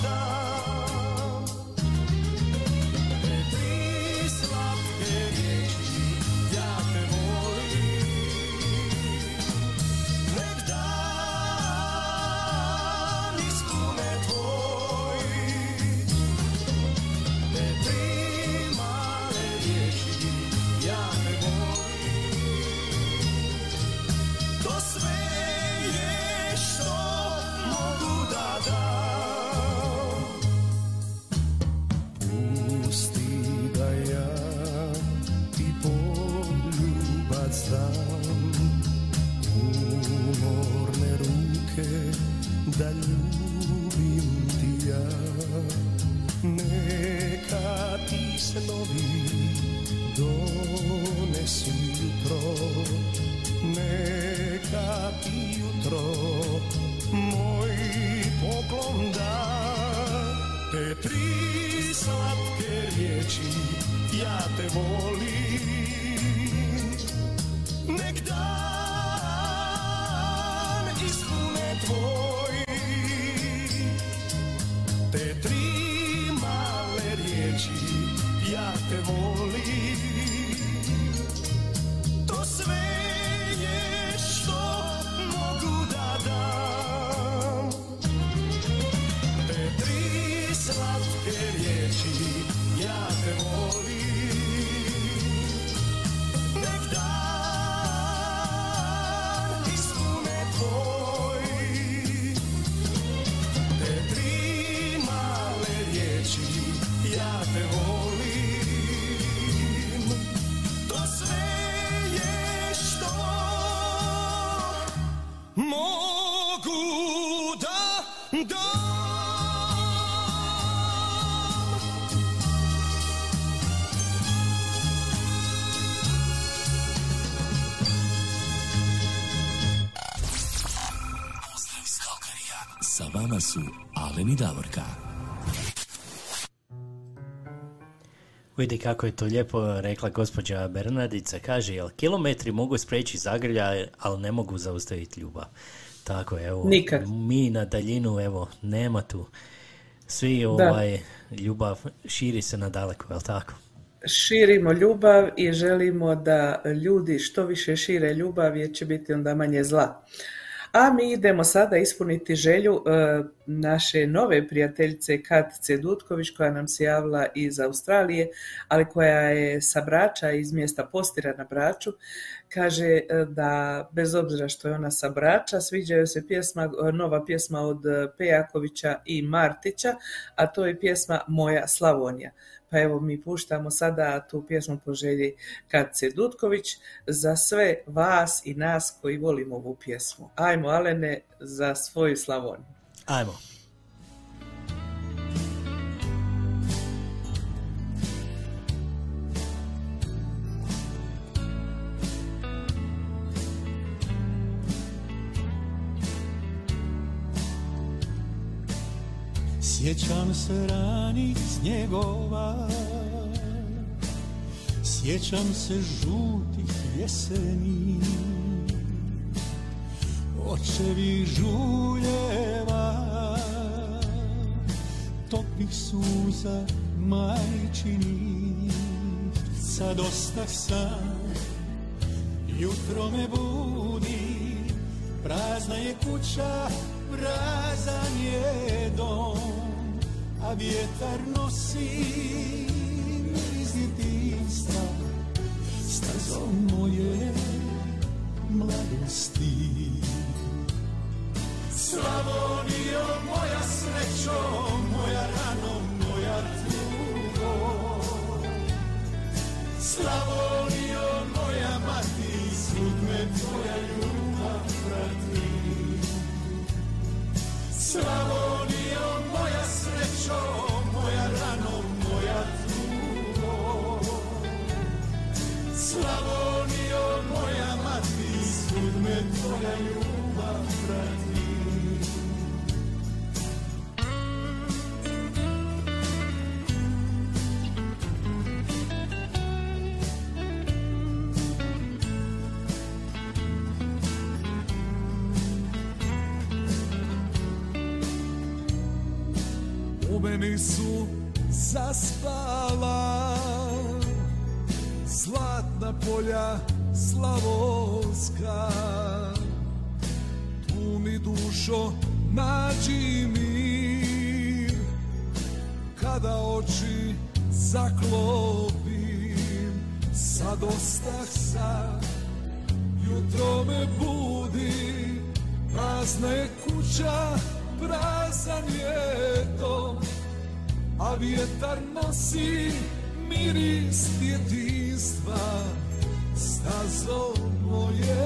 da ljubim ti ja Neka ti snovi donesu jutro. Neka ti jutro moj poklon da Te tri slatke riječi ja te volim Vidi kako je to lijepo rekla gospođa Bernardica, kaže, jel kilometri mogu spreći zagrlja, ali ne mogu zaustaviti ljubav. Tako je, evo. Nikad. Mi na daljinu, evo, nema tu. Svi Da. ovaj, ljubav širi se na daleko, jel tako? Širimo ljubav i želimo da ljudi što više šire ljubav jer će biti onda manje zla. A mi idemo sada ispuniti želju e, naše nove prijateljice Katice Dutković koja nam se javila iz Australije, ali koja je sa Brača iz mjesta Postira na Braču. Kaže e, da bez obzira što je ona sa Brača, sviđa joj se pjesma, e, nova pjesma od Pejakovića i Martića, a to je pjesma Moja Slavonija. Pa evo mi puštamo sada tu pjesmu po želji Katice Dutković za sve vas i nas koji volimo ovu pjesmu. Ajmo Alene za svoju Slavoniju. Ajmo. Sjećam se ranih snjegova. Sjećam se žutih jeseni. Očevih žuljeva Topih suza majčinih Sad ostah sam Jutro me budi Prazna je kuća Prazan je dom A vjetar nosi Miris djetinstva Stazom moje mladosti. Slavonijo moja srećo Moja rano, moja tugo Slavonijo moja mati Svud me tvoja ljubav prati Slavonijo Tvoja ljubav prati meni su zaspala Zlatna polja slavonska dušo nađi mir. Kada oči zaklopim Sad ostah sam Jutro me budi. Prazna je kuća Prazan je dom A vjetar nosi Miris djetinstva Stazom moje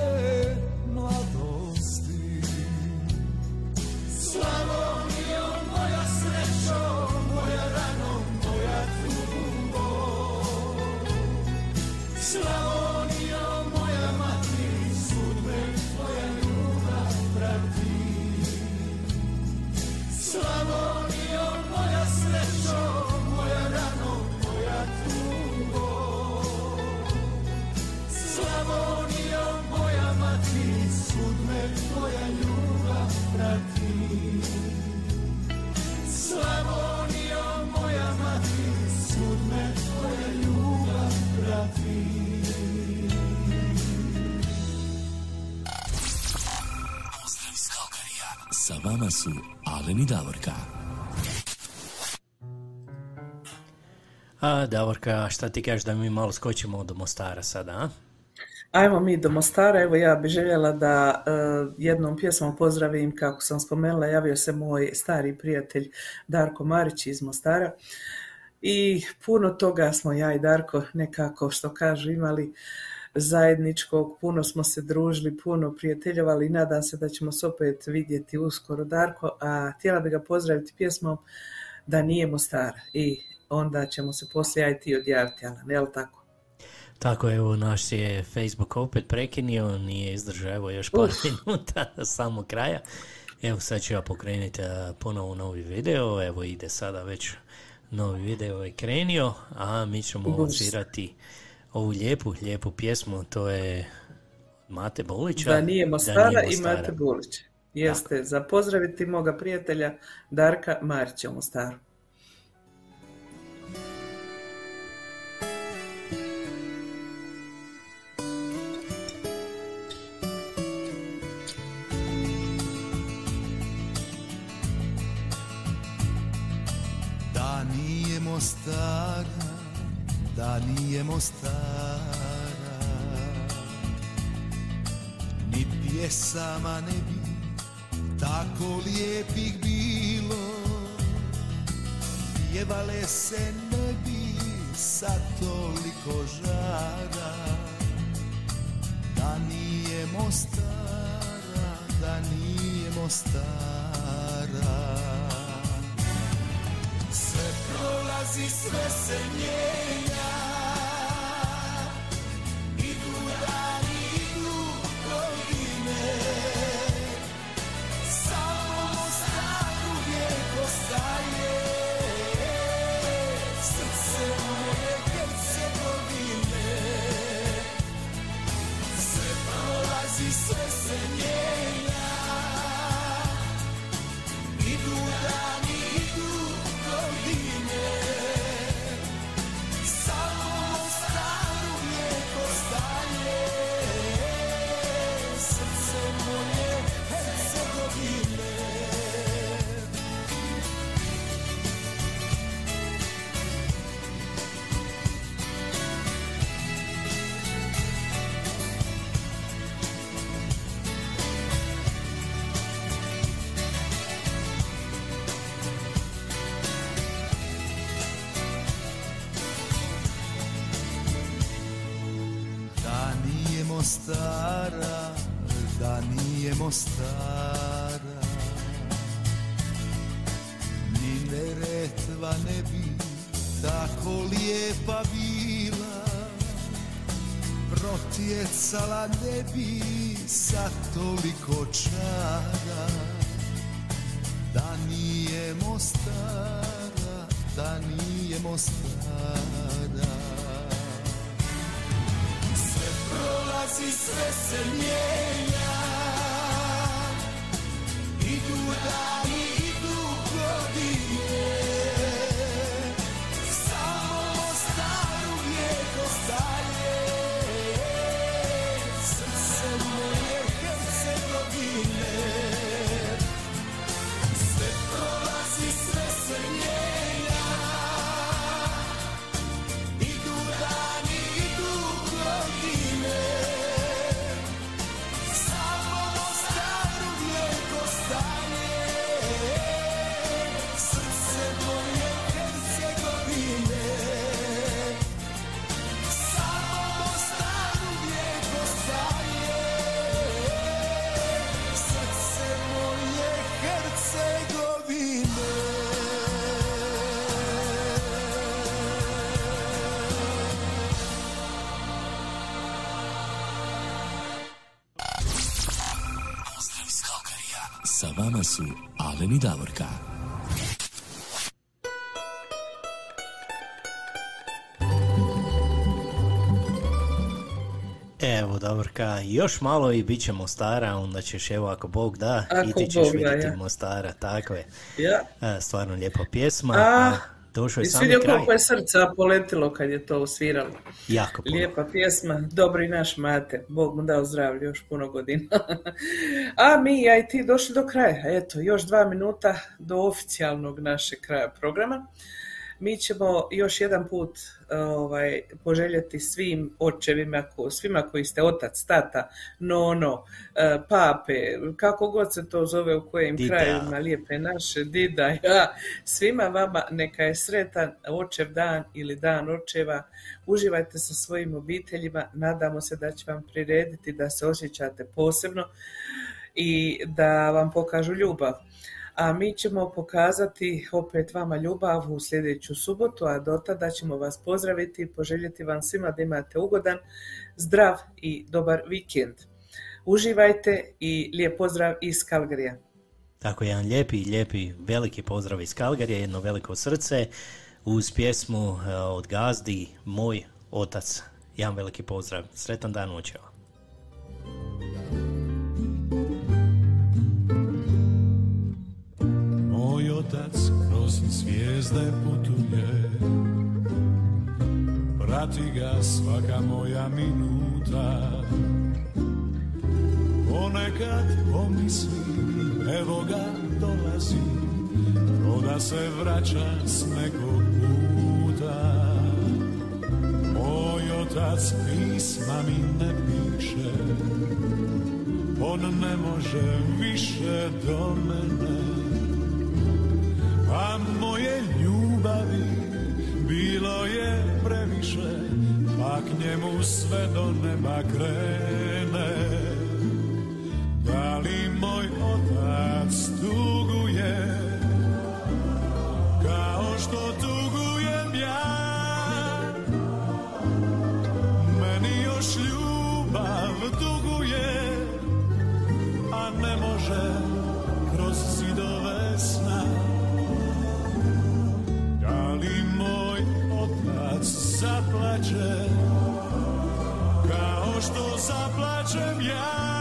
Davorka, šta ti kažeš da mi malo skočimo do Mostara sada, a? Ajmo mi do Mostara, evo ja bih željela da e, jednom pjesmom pozdravim, kako sam spomenula, javio se moj stari prijatelj Darko Marić iz Mostara i puno toga smo ja i Darko nekako, što kažu, imali zajedničkog, puno smo se družili, puno prijateljovali i nadam se da ćemo se opet vidjeti uskoro Darko, a htjela bih ga pozdraviti pjesmom da nije Mostara i onda ćemo se poslije ja i ti odjaviti, Alan, jel tako? Tako evo, naš je Facebook opet prekinio, nije izdržao evo još par Uf. minuta do samog kraja. Evo sad ću ja pokrenuti ponovo novi video, evo ide sada već novi video je krenio, a mi ćemo odsvirati ovu lijepu, lijepu pjesmu, to je Mate Bolića. Da nije Mostara i Mostara. Mate Bulić. Jeste, za pozdraviti moga prijatelja Darka Marića u Mostaru. Mostara, da nije Mostara. Ni pjesama ne bi tako lijepih bilo. Pjevale se ne bi sa toliko žara. Da nije Mostara, da nije Mostara prolazi, sve se mijenja Protjecala ne bi sa toliko čara Da nije Mostara, da nije Mostara. Sve prolazi, sve se mijenja su Alen i Davorka. Evo, Davorka, još malo i bit će Mostara, onda ćeš, evo, ako Bog da, Ako i ti ćeš Bog da, vidjeti ja. Mostara, tako je. Ja. E, stvarno lijepa pjesma. A, a došao je sami vidio kraj. koliko je srca poletilo kad je to sviralo? Jako puno. Lijepa pjesma, dobri naš mate, Bog mu dao zdravlje još puno godina. A mi, ja i ti došli do kraja, eto, još dva minuta do oficijalnog našeg kraja programa. Mi ćemo još jedan put ovaj, poželjeti svim očevima, svima koji ste otac, tata, nono, eh, pape, kako god se to zove u kojim Dida. krajevima lijepe naše, dida, ja, svima vama neka je sretan očev dan ili dan očeva, uživajte sa svojim obiteljima, nadamo se da će vam prirediti da se osjećate posebno i da vam pokažu ljubav. A mi ćemo pokazati opet vama ljubav u sljedeću subotu, a do tada ćemo vas pozdraviti i poželjeti vam svima da imate ugodan, zdrav i dobar vikend. Uživajte i lijep pozdrav iz Kalgarija. Tako jedan lijepi, lijepi, veliki pozdrav iz Kalgarija, jedno veliko srce uz pjesmu e, od Gazdi, Moj otac. Jedan veliki pozdrav. Sretan dan očeva. Zvijezde putuje Prati ga svaka moja minuta. Ponekad pomislim, evo ga dolazi. Ko se vraća s nekog puta. Moj otac pisma mi ne piše. On ne može više do mene A moje ljubavi bilo je previše Pa k njemu sve do neba krene. Da li moj otac tuguje? Kao što tugujem ja. Meni još ljubav duguje A ne može kroz zidove zaplače Kao što zaplačem ja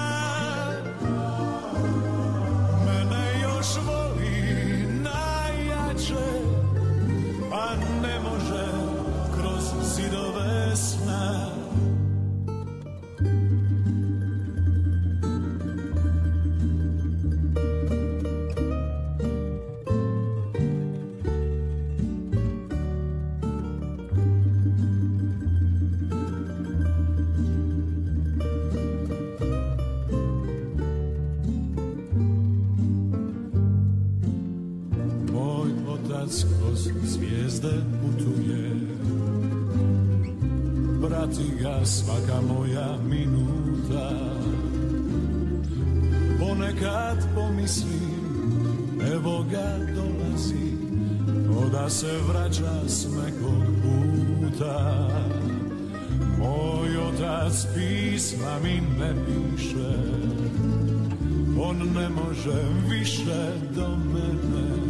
se vraća s nekog puta. Moj otac pisma mi ne piše On ne može više do mene